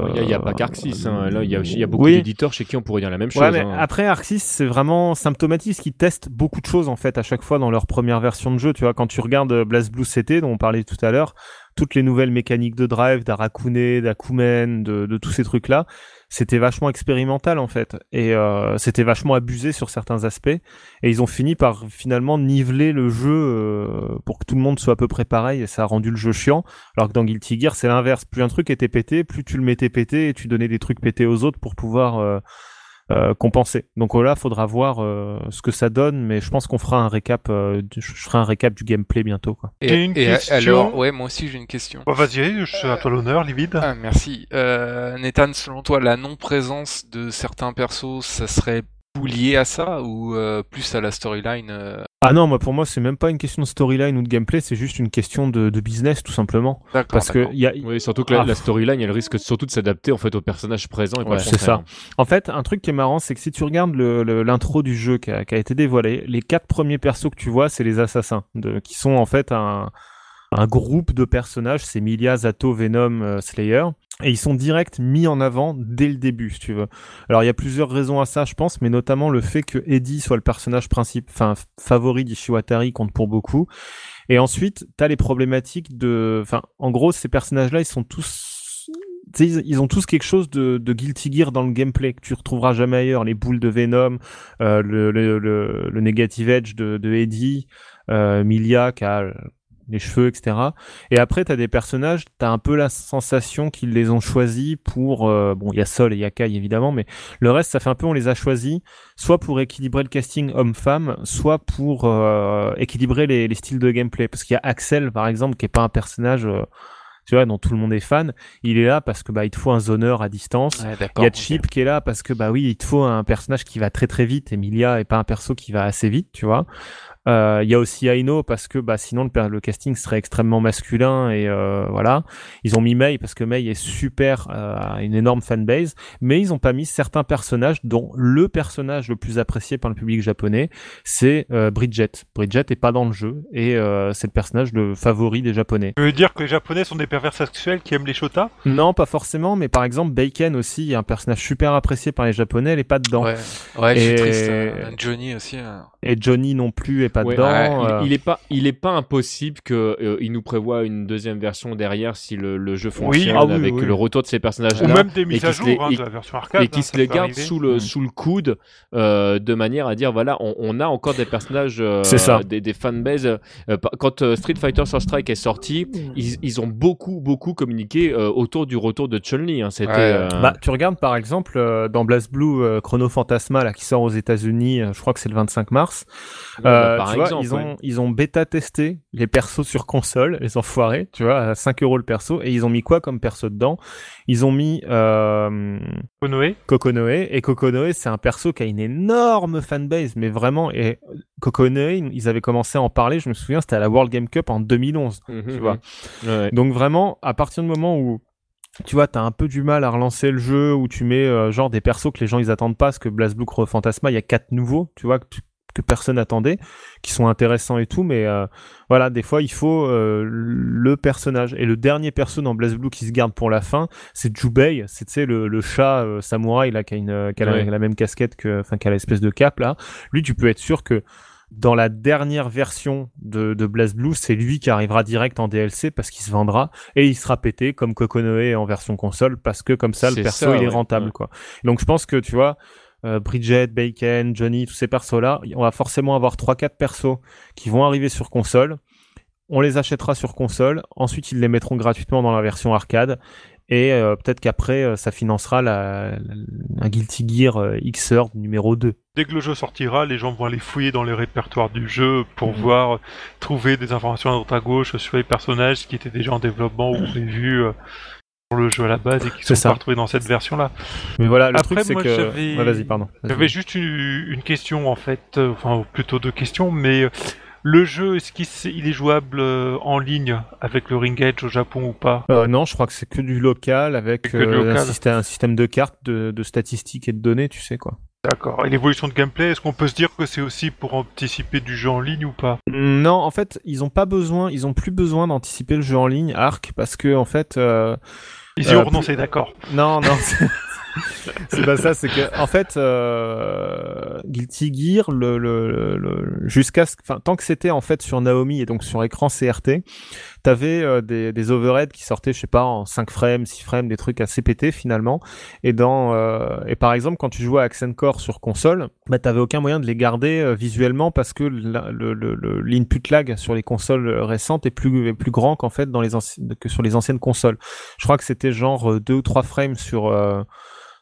Il n'y a, il y a pas qu'Arxis, hein. là il y a, il y a beaucoup Oui. d'éditeurs chez qui on pourrait dire la même chose. Ouais, mais hein. après Arxis, c'est vraiment symptomatique parce qu'ils testent beaucoup de choses en fait à chaque fois dans leur première version de jeu. Tu vois, quand tu regardes euh, Blast Blue CT, dont on parlait tout à l'heure, toutes les nouvelles mécaniques de drive, d'Arakune, d'Akumen, de, de tous ces trucs-là, c'était vachement expérimental en fait et euh, c'était vachement abusé sur certains aspects. Et ils ont fini par finalement niveler le jeu euh, pour que tout le monde soit à peu près pareil et ça a rendu le jeu chiant. Alors que dans Guilty Gear, c'est l'inverse. Plus un truc était pété, plus tu le mettais pété et tu donnais des trucs pétés aux autres pour pouvoir euh, euh, compenser. Donc là, faudra voir euh, ce que ça donne, mais je pense qu'on fera un récap. euh, du- je ferai un récap du gameplay bientôt. Quoi. Et, une et question. alors, ouais, moi aussi j'ai une question. Bah, Vas-y, je suis à toi l'honneur, Livide. Ah, merci. Euh, Nathan, selon toi, la non-présence de certains persos, ça serait lié à ça ou euh, plus à la storyline euh, Ah non, moi pour moi c'est même pas une question de storyline ou de gameplay, c'est juste une question de, de business tout simplement. D'accord. Parce que il y a, Oui, surtout que la, Ah. la storyline, elle risque surtout de s'adapter en fait au personnage présent et pas Ouais, c'est ça. En fait, un truc qui est marrant, c'est que si tu regardes l'intro du jeu qui a, qui a été dévoilé, les quatre premiers persos que tu vois, c'est les assassins, de, qui sont en fait un, un groupe de personnages, c'est Milia, Zato, Venom, euh, Slayer, et ils sont direct mis en avant dès le début, si tu veux. Alors il y a plusieurs raisons à ça, je pense, mais notamment le fait que Eddie soit le personnage principal, enfin favori d'Ishiwatari compte pour beaucoup. Et ensuite, t'as les problématiques de, enfin, en gros, ces personnages-là, ils sont tous tu sais, ils, ont tous quelque chose de, de Guilty Gear dans le gameplay que tu retrouveras jamais ailleurs. Les boules de Venom, euh, le, le, le, le Negative Edge de, de Eddie, euh, Milia qui a les cheveux, etc. Et après, t'as des personnages, t'as un peu la sensation qu'ils les ont choisis pour... euh, bon, il y a Sol et il y a Kai, évidemment, mais le reste, ça fait un peu, on les a choisis, soit pour équilibrer le casting homme-femme, soit pour euh, équilibrer les, les styles de gameplay. Parce qu'il y a Axel, par exemple, qui est pas un personnage... euh, tu vois, dont tout le monde est fan, il est là parce que bah il te faut un zoneur à distance. Ouais, il y a. Chip qui est là parce que bah oui, il te faut un personnage qui va très très vite. Emilia est pas un perso qui va assez vite, tu vois. Euh, Il y a aussi Aino parce que bah sinon le, casting serait extrêmement masculin et euh, voilà. Ils ont mis Mei parce que Mei est super, euh, a une énorme fanbase, mais ils ont pas mis certains personnages dont le personnage le plus apprécié par le public japonais, c'est euh, Bridget. Bridget est pas dans le jeu et euh, c'est le personnage le favori des japonais. Tu veux dire que les Japonais sont des pervers sexuels qui aiment les shotas Non, pas forcément, mais par exemple, Bacon aussi, un personnage super apprécié par les Japonais, elle est pas dedans. Ouais, ouais, je suis Et- triste. euh, Johnny aussi. euh. Et Johnny non plus est pas Ouais, dedans. il, euh. il est pas, il est pas impossible que euh, il nous prévoit une deuxième version derrière si le, le jeu fonctionne Ah oui, avec oui. le retour de ces personnages. Ou même des mises à jour hein, de la version arcade, et qui hein, se les garde arriver. sous le Mm. sous le coude euh, de manière à dire voilà, on, on a encore des personnages, euh, C'est ça. des, des fanbases. euh, quand euh, Street Fighter sur Strike est sorti, ils, ils ont beaucoup beaucoup communiqué euh, autour du retour de Chun-Li. hein. C'était euh, Bah, tu regardes par exemple euh, dans Blast Blue euh, Chrono Phantasma là, qui sort aux États-Unis, euh, je crois que c'est le 25 mars. Ouais, par tu vois, exemple, ils ont ils ont bêta testé les persos sur console, les enfoirés, tu vois, à 5 euros le perso, et ils ont mis quoi comme perso dedans? Ils ont mis euh, Kokonoe. Kokonoe, et Kokonoe, c'est un perso qui a une énorme fanbase, mais vraiment, et Kokonoe, ils avaient commencé à en parler, je me souviens, c'était à la World Game Cup en 2011, tu Mhm, vois. mhm. Ouais. Donc vraiment, à partir du moment où tu vois, t'as un peu du mal à relancer le jeu, où tu mets euh, genre des persos que les gens ils attendent pas, parce que BlazBlue Fantasma, il y a quatre nouveaux, tu vois, que, tu- que personne attendait, qui sont intéressants et tout, mais euh, voilà, des fois il faut euh, le personnage. Et le dernier perso dans BlazBlue qui se garde pour la fin, c'est Jubei, c'est le, le chat euh, samouraï là qui a une qui a la- Ouais. la même casquette que, enfin qui a l'espèce de cape là. Lui, tu peux être sûr que dans la dernière version de, de BlazBlue, c'est lui qui arrivera direct en DLC parce qu'il se vendra et il sera pété comme Kokonoe en version console parce que comme ça le perso ça, il est rentable ouais. quoi. Donc je pense que tu vois euh, Bridget, Bacon, Johnny, tous ces persos là, on va forcément avoir 3 4 persos qui vont arriver sur console. On les achètera sur console, ensuite ils les mettront gratuitement dans la version arcade et euh, peut-être qu'après euh, ça financera la, la- un Guilty Gear euh, Xrd numéro 2. Dès que le jeu sortira, les gens vont aller fouiller dans les répertoires du jeu pour Mhm. voir, trouver des informations à droite à gauche sur les personnages qui étaient déjà en développement ou prévus le jeu à la base et qui sont pas retrouvés dans cette version-là. Mais voilà, le Après, truc c'est que j'avais- Ouais, vas-y pardon. J'avais juste une, une question en fait, euh, enfin plutôt deux questions, mais euh, le jeu, est-ce qu'il est jouable euh, en ligne avec le Ring Edge au Japon ou pas? Euh, non, je crois que c'est que du local avec du un, système, un système de cartes, de, de statistiques et de données, tu sais quoi. D'accord. Et l'évolution de gameplay, est-ce qu'on peut se dire que c'est aussi pour anticiper du jeu en ligne ou pas? Non, en fait, ils ont pas besoin, ils ont plus besoin d'anticiper le jeu en ligne Arc parce que en fait, euh, Ils y ont euh, renoncé, d'accord. Non, non, c'est- pas ça. C'est que en fait, euh, Guilty Gear, le, le, le- jusqu'à, ce- enfin, tant que c'était en fait sur Naomi et donc sur écran CRT, t'avais euh, des, des overheads qui sortaient, je sais pas, en 5 frames, 6 frames, des trucs assez pétés finalement. Et dans, euh, et par exemple, quand tu jouais à Accent Core sur console, bah t'avais aucun moyen de les garder euh, visuellement parce que l'input lag sur les consoles récentes est plus, est plus grand qu'en fait dans les que sur les anciennes consoles. Je crois que c'était genre 2 ou 3 frames sur euh,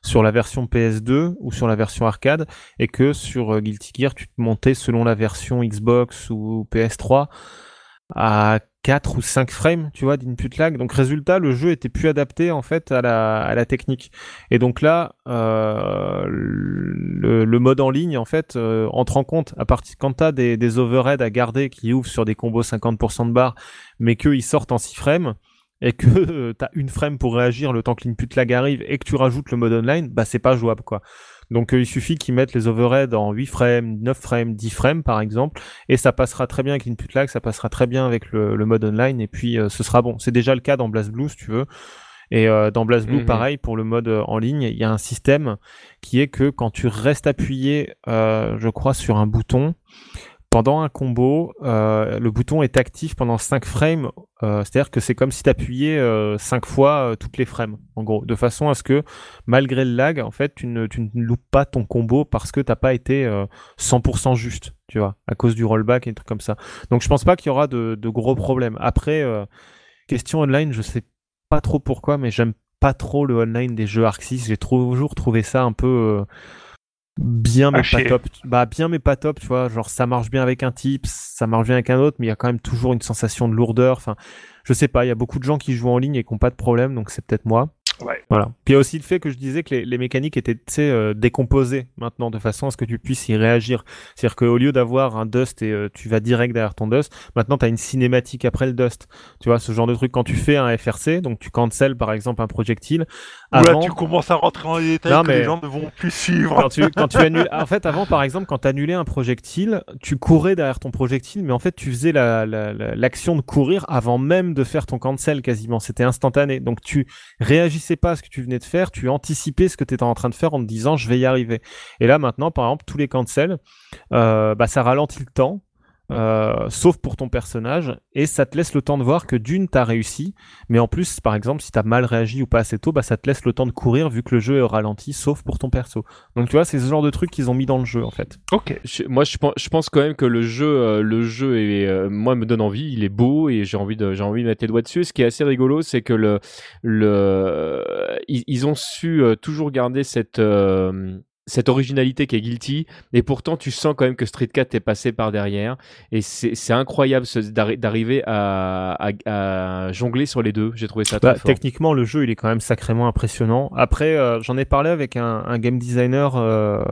sur la version PS2 ou sur la version arcade et que sur euh, Guilty Gear tu te montais selon la version Xbox ou PS3 à 4 ou 5 frames, tu vois, d'input lag. Donc résultat, le jeu était plus adapté en fait à la, technique. Et donc là, euh, le, le mode en ligne en fait euh, entre en compte à partir quand t'as des, des overheads à garder qui ouvrent sur des combos 50% de barre, mais qu'ils sortent en 6 frames et que euh, t'as une frame pour réagir le temps que l'input lag arrive et que tu rajoutes le mode online, bah c'est pas jouable quoi. Donc euh, il suffit qu'ils mettent les overheads en 8 frames, 9 frames, 10 frames par exemple, et ça passera très bien avec l'input lag, ça passera très bien avec le, le mode online, et puis euh, ce sera bon. C'est déjà le cas dans BlazBlue si tu veux. Et euh, dans BlazBlue, Mhm. pareil, pour le mode en ligne, il y a un système qui est que quand tu restes appuyé, je crois, sur un bouton, pendant un combo, euh, le bouton est actif pendant 5 frames, euh, c'est-à-dire que c'est comme si tu appuyais 5 fois euh, toutes les frames, en gros, de façon à ce que, malgré le lag, en fait, tu ne, loupes pas ton combo parce que t'as pas été euh, 100% juste, tu vois, à cause du rollback et des trucs comme ça. Donc je pense pas qu'il y aura de, gros problèmes. Après, question online, je sais pas trop pourquoi, mais j'aime pas trop le online des jeux 6. J'ai toujours trouvé ça un peu bien mais pas top. Bah bien mais pas top, tu vois. Genre ça marche bien avec un type, ça marche bien avec un autre, mais il y a quand même toujours une sensation de lourdeur. Enfin, je sais pas. Il y a beaucoup de gens qui jouent en ligne et qui ont pas de problème, donc c'est peut-être moi. Ouais. Voilà. Puis il y a aussi le fait que je disais que les, les mécaniques étaient euh, décomposées maintenant de façon à ce que tu puisses y réagir. C'est-à-dire qu'au lieu d'avoir un dust et euh, tu vas direct derrière ton dust, maintenant tu as une cinématique après le dust. Tu vois, ce genre de truc quand tu fais un FRC, donc tu cancel par exemple un projectile. Là, Avant, tu commences à rentrer dans les détails Non, que mais- les gens ne vont plus suivre. quand tu, quand tu annules, en fait, avant, par exemple, quand tu annulais un projectile, tu courais derrière ton projectile, mais en fait, tu faisais la, la- la- l'action de courir avant même de faire ton cancel quasiment. C'était instantané. Donc, tu réagissais pas ce que tu venais de faire, tu anticipais ce que tu étais en train de faire en te disant, je vais y arriver. Et là, maintenant, par exemple, tous les cancels, euh, bah, ça ralentit le temps. Euh, sauf pour ton personnage, et ça te laisse le temps de voir que d'une, t'as réussi, mais en plus, par exemple, si t'as mal réagi ou pas assez tôt, bah ça te laisse le temps de courir vu que le jeu est au ralenti, sauf pour ton perso. Donc tu vois, c'est ce genre de truc qu'ils ont mis dans le jeu en fait. Ok. Je- moi, je pense, je pense quand même que le jeu, euh, le jeu est, euh, moi, me donne envie. Il est beau et j'ai envie de, j'ai envie de mettre les doigts dessus. Ce qui est assez rigolo, c'est que le, le, ils, ils ont su euh, toujours garder cette, euh, cette originalité qui est Guilty, et pourtant tu sens quand même que Street Cat est passé par derrière, et c'est incroyable d'arriver à, à- à jongler sur les deux. J'ai trouvé ça Bah, très fort. techniquement, le jeu, il est quand même sacrément impressionnant. Après, euh, j'en ai parlé avec un, un game designer euh,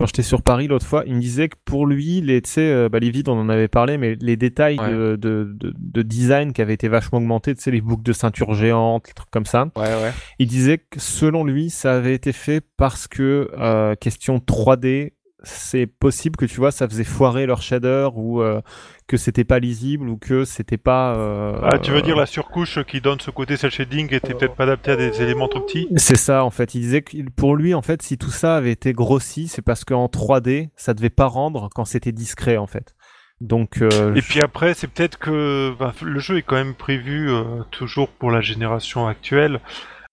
quand j'étais sur Paris l'autre fois. Il me disait que pour lui, les, tu sais, euh, bah, les vides, on en avait parlé, mais les détails de, de, de, de design qui avaient été vachement augmentés, tu sais, les boucles de ceinture géantes, les trucs comme ça. Ouais, ouais. Il disait que selon lui, ça avait été fait parce que, euh, question 3D, c'est possible que tu vois, ça faisait foirer leur shader ou euh, que c'était pas lisible ou que c'était pas. euh, Ah, tu veux dire la surcouche qui donne ce côté cel shading était peut-être pas adaptée à des éléments trop petits? C'est ça en fait. Il disait que pour lui en fait, si tout ça avait été grossi, c'est parce qu'en 3D, ça devait pas rendre quand c'était discret en fait. Donc euh, Et puis après, c'est peut-être que ben, le jeu est quand même prévu toujours pour la génération actuelle.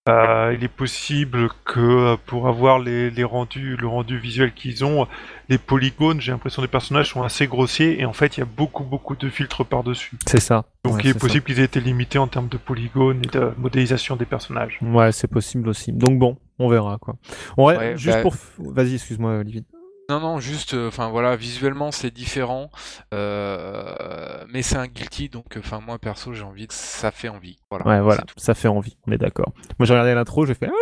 Euh, il est possible que euh, pour avoir les, les rendus, le rendu visuel qu'ils ont, les polygones, j'ai l'impression des personnages sont assez grossiers et en fait il y a beaucoup beaucoup de filtres par-dessus. c'est ça. Donc Ouais, il est possible qu'ils aient été limités en termes de polygones et de modélisation des personnages. Ouais, c'est possible aussi. Donc bon, on verra quoi. On Ouais, juste bah- pour, vas-y, excuse-moi, Olivier. Non, non, juste, euh, enfin voilà, visuellement c'est différent, euh, mais c'est un guilty, donc enfin moi perso j'ai envie, de... ça fait envie. Voilà. Ouais, voilà, tout. ça fait envie. On est d'accord. Moi, j'ai regardé l'intro, j'ai fait. Ah.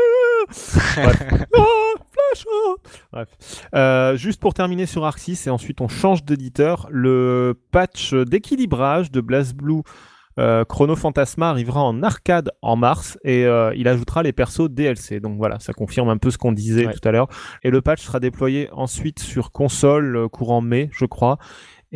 Ah, Flash. ah Bref. Euh, juste pour terminer sur Arc 6 et ensuite on change d'éditeur, le patch d'équilibrage de BlazBlue euh, Chrono Fantasma arrivera en arcade en mars et euh, il ajoutera les persos DLC. Donc voilà, ça confirme un peu ce qu'on disait Ouais. tout à l'heure. Et le patch sera déployé ensuite sur console euh, courant mai, je crois.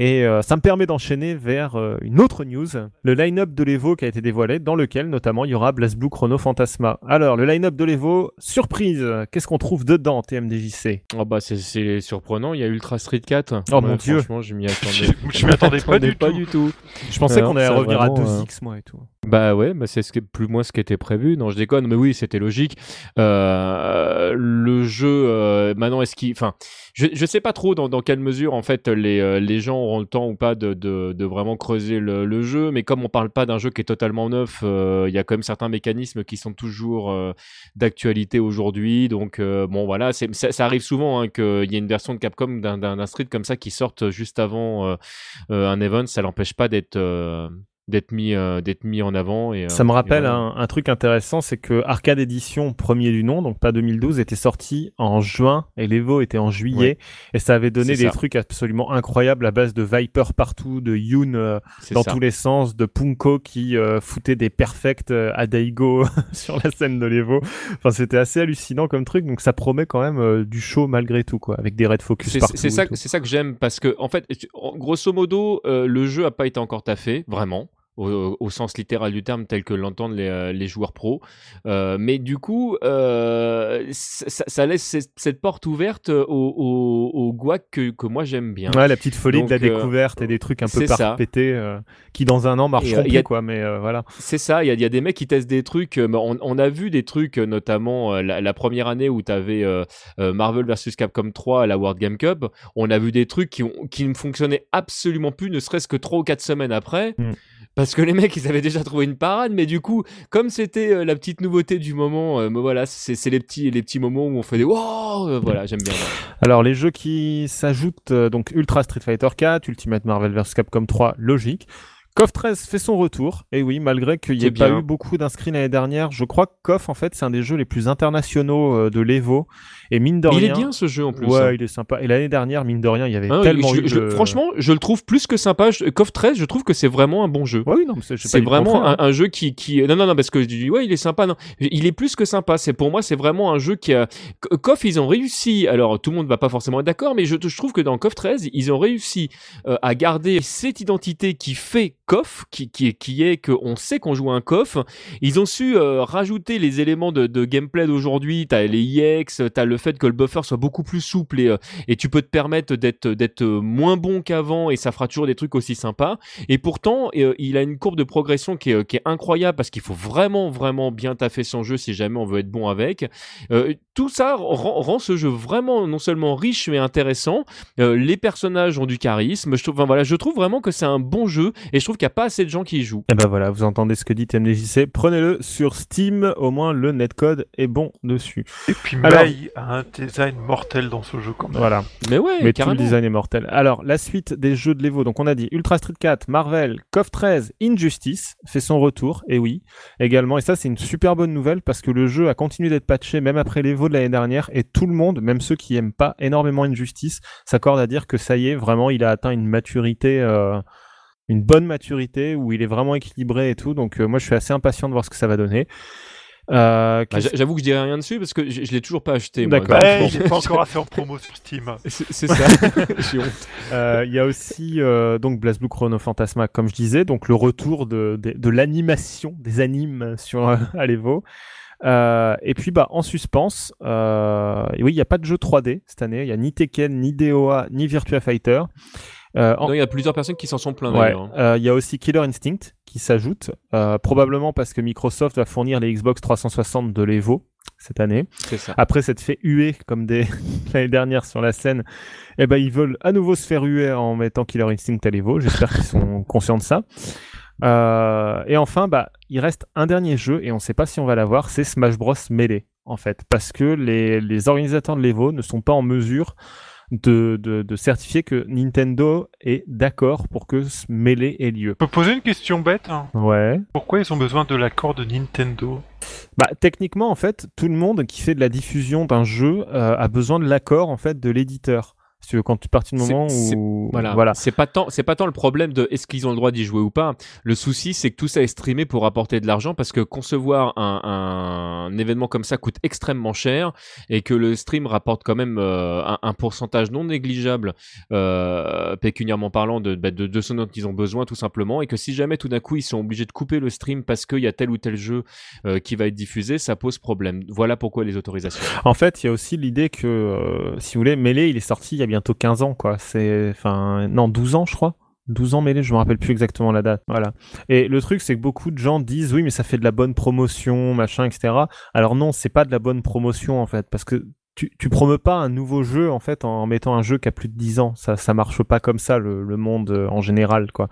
Et euh, ça me permet d'enchaîner vers euh, une autre news, le line-up de l'Evo qui a été dévoilé, dans lequel notamment il y aura BlazBlue Chrono Fantasma. Alors, le line-up de l'Evo, surprise, qu'est-ce qu'on trouve dedans, TMDJC Oh bah c'est- surprenant, il y a Ultra Street 4. Oh mon Dieu. Franchement, je m'y attendais. Je m'y attendais pas du pas tout. du tout. Je pensais qu'on allait revenir à vraiment, 2X, moi et tout. Bah ouais, bah c'est ce plus moins ce qui était prévu. Non, je déconne, mais oui, c'était logique. Euh, le jeu, euh, maintenant, est-ce qu'il, enfin, je, je sais pas trop dans, dans quelle mesure en fait les, euh, les gens le temps ou pas de, de, vraiment creuser le, jeu. Mais comme on parle pas d'un jeu qui est totalement neuf, euh, il y a quand même certains mécanismes qui sont toujours euh, d'actualité aujourd'hui. Donc euh, bon, voilà, ça, ça arrive souvent hein, qu'il y ait une version de Capcom d'un, d'un, d'un street comme ça qui sorte juste avant un event. Ça l'empêche pas d'être d'être mis euh, d'être mis en avant et Ça euh, me et rappelle un, un truc intéressant, c'est que Arcade Edition, premier du nom, donc pas 2012, était sorti en juin et l'Evo était en juillet. Ouais. Et ça avait donné des ça. trucs absolument incroyables à base de Viper partout, de Yoon euh, dans ça. tous les sens, de Punko qui euh, foutait des perfects à Daigo sur la scène de l'Evo. Enfin, c'était assez hallucinant comme truc, donc ça promet quand même du show malgré tout, quoi, avec des red focus C'est- partout. C'est ça, ça que j'aime parce que en fait, grosso modo, le jeu a pas été encore taffé, vraiment. Au, au sens littéral du terme, tel que l'entendent les, euh, les joueurs pros. Euh, mais du coup, euh, ça, ça laisse cette, porte ouverte au, au, au guac que, que moi j'aime bien. Ouais, la petite folie de la découverte et des trucs un peu parpétés qui dans un an marcheront a- plus, quoi, mais voilà. C'est ça, il y, a- il y a des mecs qui testent des trucs. euh, On, on a vu des trucs, notamment la, la première année où tu avais Marvel vs Capcom 3 à la World Game Cup. On a vu des trucs qui, ont- qui ne fonctionnaient absolument plus, ne serait-ce que 3 ou 4 semaines après. Mm. Parce que les mecs, ils avaient déjà trouvé une parade, mais du coup, comme c'était euh, la petite nouveauté du moment, euh, voilà, c'est les petits, les petits moments où on fait des wow, euh, voilà, j'aime bien. Alors les jeux qui s'ajoutent, donc Ultra Street Fighter 4, Ultimate Marvel vs Capcom 3, logique. KOF 13 fait son retour, et oui, malgré qu'il n'y ait pas eu beaucoup d'inscrits l'année dernière, je crois que KOF en fait c'est un des jeux les plus internationaux euh, de l'Evo, et mine de rien... il est bien ce jeu en plus. Ouais, hein. il est sympa. Et l'année dernière, mine de rien, il y avait Hein, tellement je- eu je- de... Franchement, je le trouve plus que sympa. Je, KOF 13, je trouve que c'est vraiment un bon jeu. Ouais, oui, non, c'est vraiment un, un jeu qui, qui, non, non, non, parce que je dis, ouais, il est sympa, non. Il est plus que sympa. C'est, pour moi, c'est vraiment un jeu qui a, K- KOF, ils ont réussi. Alors, tout le monde va pas forcément être d'accord, mais je, je trouve que dans KOF 13, ils ont réussi euh, à garder cette identité qui fait KOF, qui, qui, qui est qu'on sait qu'on joue un KOF. Ils ont su euh, rajouter les éléments de, gameplay d'aujourd'hui. T'as les EX, t'as le fait que le buffer soit beaucoup plus souple et, euh, tu peux te permettre d'être, moins bon qu'avant et ça fera toujours des trucs aussi sympas. Et pourtant, euh, il a une courbe de progression qui est, incroyable parce qu'il faut vraiment, vraiment bien taffer son jeu si jamais on veut être bon avec. Tout ça rend, ce jeu vraiment non seulement riche mais intéressant. Les personnages ont du charisme. Je trouve, enfin, voilà, je trouve vraiment que c'est un bon jeu et je trouve qu'il n'y a pas assez de gens qui y jouent. Et ben voilà, vous entendez ce que dit TMDJC. Prenez-le sur Steam, au moins le netcode est bon dessus. Et puis Alors- May a un design mortel dans ce jeu quand même. Voilà. Mais ouais, Mais tout le design est mortel. Alors, la suite des jeux de l'Evo. Donc, on a dit Ultra Street 4, Marvel, KOF 13, Injustice fait son retour. Et oui, également. Et ça, c'est une super bonne nouvelle parce que le jeu a continué d'être patché même après l'Evo de l'année dernière. Et tout le monde, même ceux qui aiment pas énormément Injustice, s'accorde à dire que ça y est, vraiment, il a atteint une maturité, euh, une bonne maturité où il est vraiment équilibré et tout. Donc, euh, moi, je suis assez impatient de voir ce que ça va donner. Euh, Bah, J'avoue que je dirais rien dessus parce que je, je l'ai toujours pas acheté. D'accord. Ouais, est pas encore assez en promo sur Steam. C'est ça. J'ai honte. Euh, Il y a aussi euh, donc BlazBlue Chrono Phantasma, comme je disais, donc le retour de, de, de l'animation, des animes sur euh, Alevo. Euh, et puis bah en suspens, euh, et oui, il n'y a pas de jeu 3D cette année. Il y a ni Tekken, ni DOA, ni Virtua Fighter. Euh, en- Non, Il y a plusieurs personnes qui s'en sont plaintes Ouais, hein. euh, il y a aussi Killer Instinct qui s'ajoute, euh, probablement parce que Microsoft va fournir les Xbox 360 de l'Evo cette année. Ça. Après s'être fait huer comme des l'année dernière sur la scène, eh ben ils veulent à nouveau se faire huer en mettant Killer Instinct à l'Evo. J'espère qu'ils sont conscients de ça. Euh, et enfin, bah, il reste un dernier jeu et on sait pas si on va l'avoir, c'est Smash Bros Melee en fait, parce que les, les organisateurs de l'Evo ne sont pas en mesure de, de, de certifier que Nintendo est d'accord pour que ce Melee ait lieu. Je peux poser une question bête hein Ouais. Pourquoi ils ont besoin de l'accord de Nintendo? Bah, techniquement, en fait, tout le monde qui fait de la diffusion d'un jeu euh, a besoin de l'accord en fait de l'éditeur. Si tu veux, quand tu partis du moment où Voilà. voilà. C'est pas tant, c'est pas tant le problème de est-ce qu'ils ont le droit d'y jouer ou pas. Le souci, c'est que tout ça est streamé pour apporter de l'argent parce que concevoir un, un événement comme ça coûte extrêmement cher et que le stream rapporte quand même euh, un, un pourcentage non négligeable, euh, pécuniairement parlant, de, bah, de, de ce dont ils ont besoin tout simplement et que si jamais tout d'un coup ils sont obligés de couper le stream parce qu'il y a tel ou tel jeu euh, qui va être diffusé, ça pose problème. Voilà pourquoi les autorisations. En fait, il y a aussi l'idée que, euh, si vous voulez, Melee, il est sorti il y a bientôt 15 ans, quoi. C'est, enfin, non, 12 ans, je crois. 12 ans Melee, je me rappelle plus exactement la date. Voilà. Et le truc, c'est que beaucoup de gens disent, oui, mais ça fait de la bonne promotion, machin, etc. Alors non, c'est pas de la bonne promotion, en fait, parce que tu, tu promeus pas un nouveau jeu, en fait, en mettant un jeu qui a plus de 10 ans. Ça, ça marche pas comme ça, le, le monde euh, en général, quoi.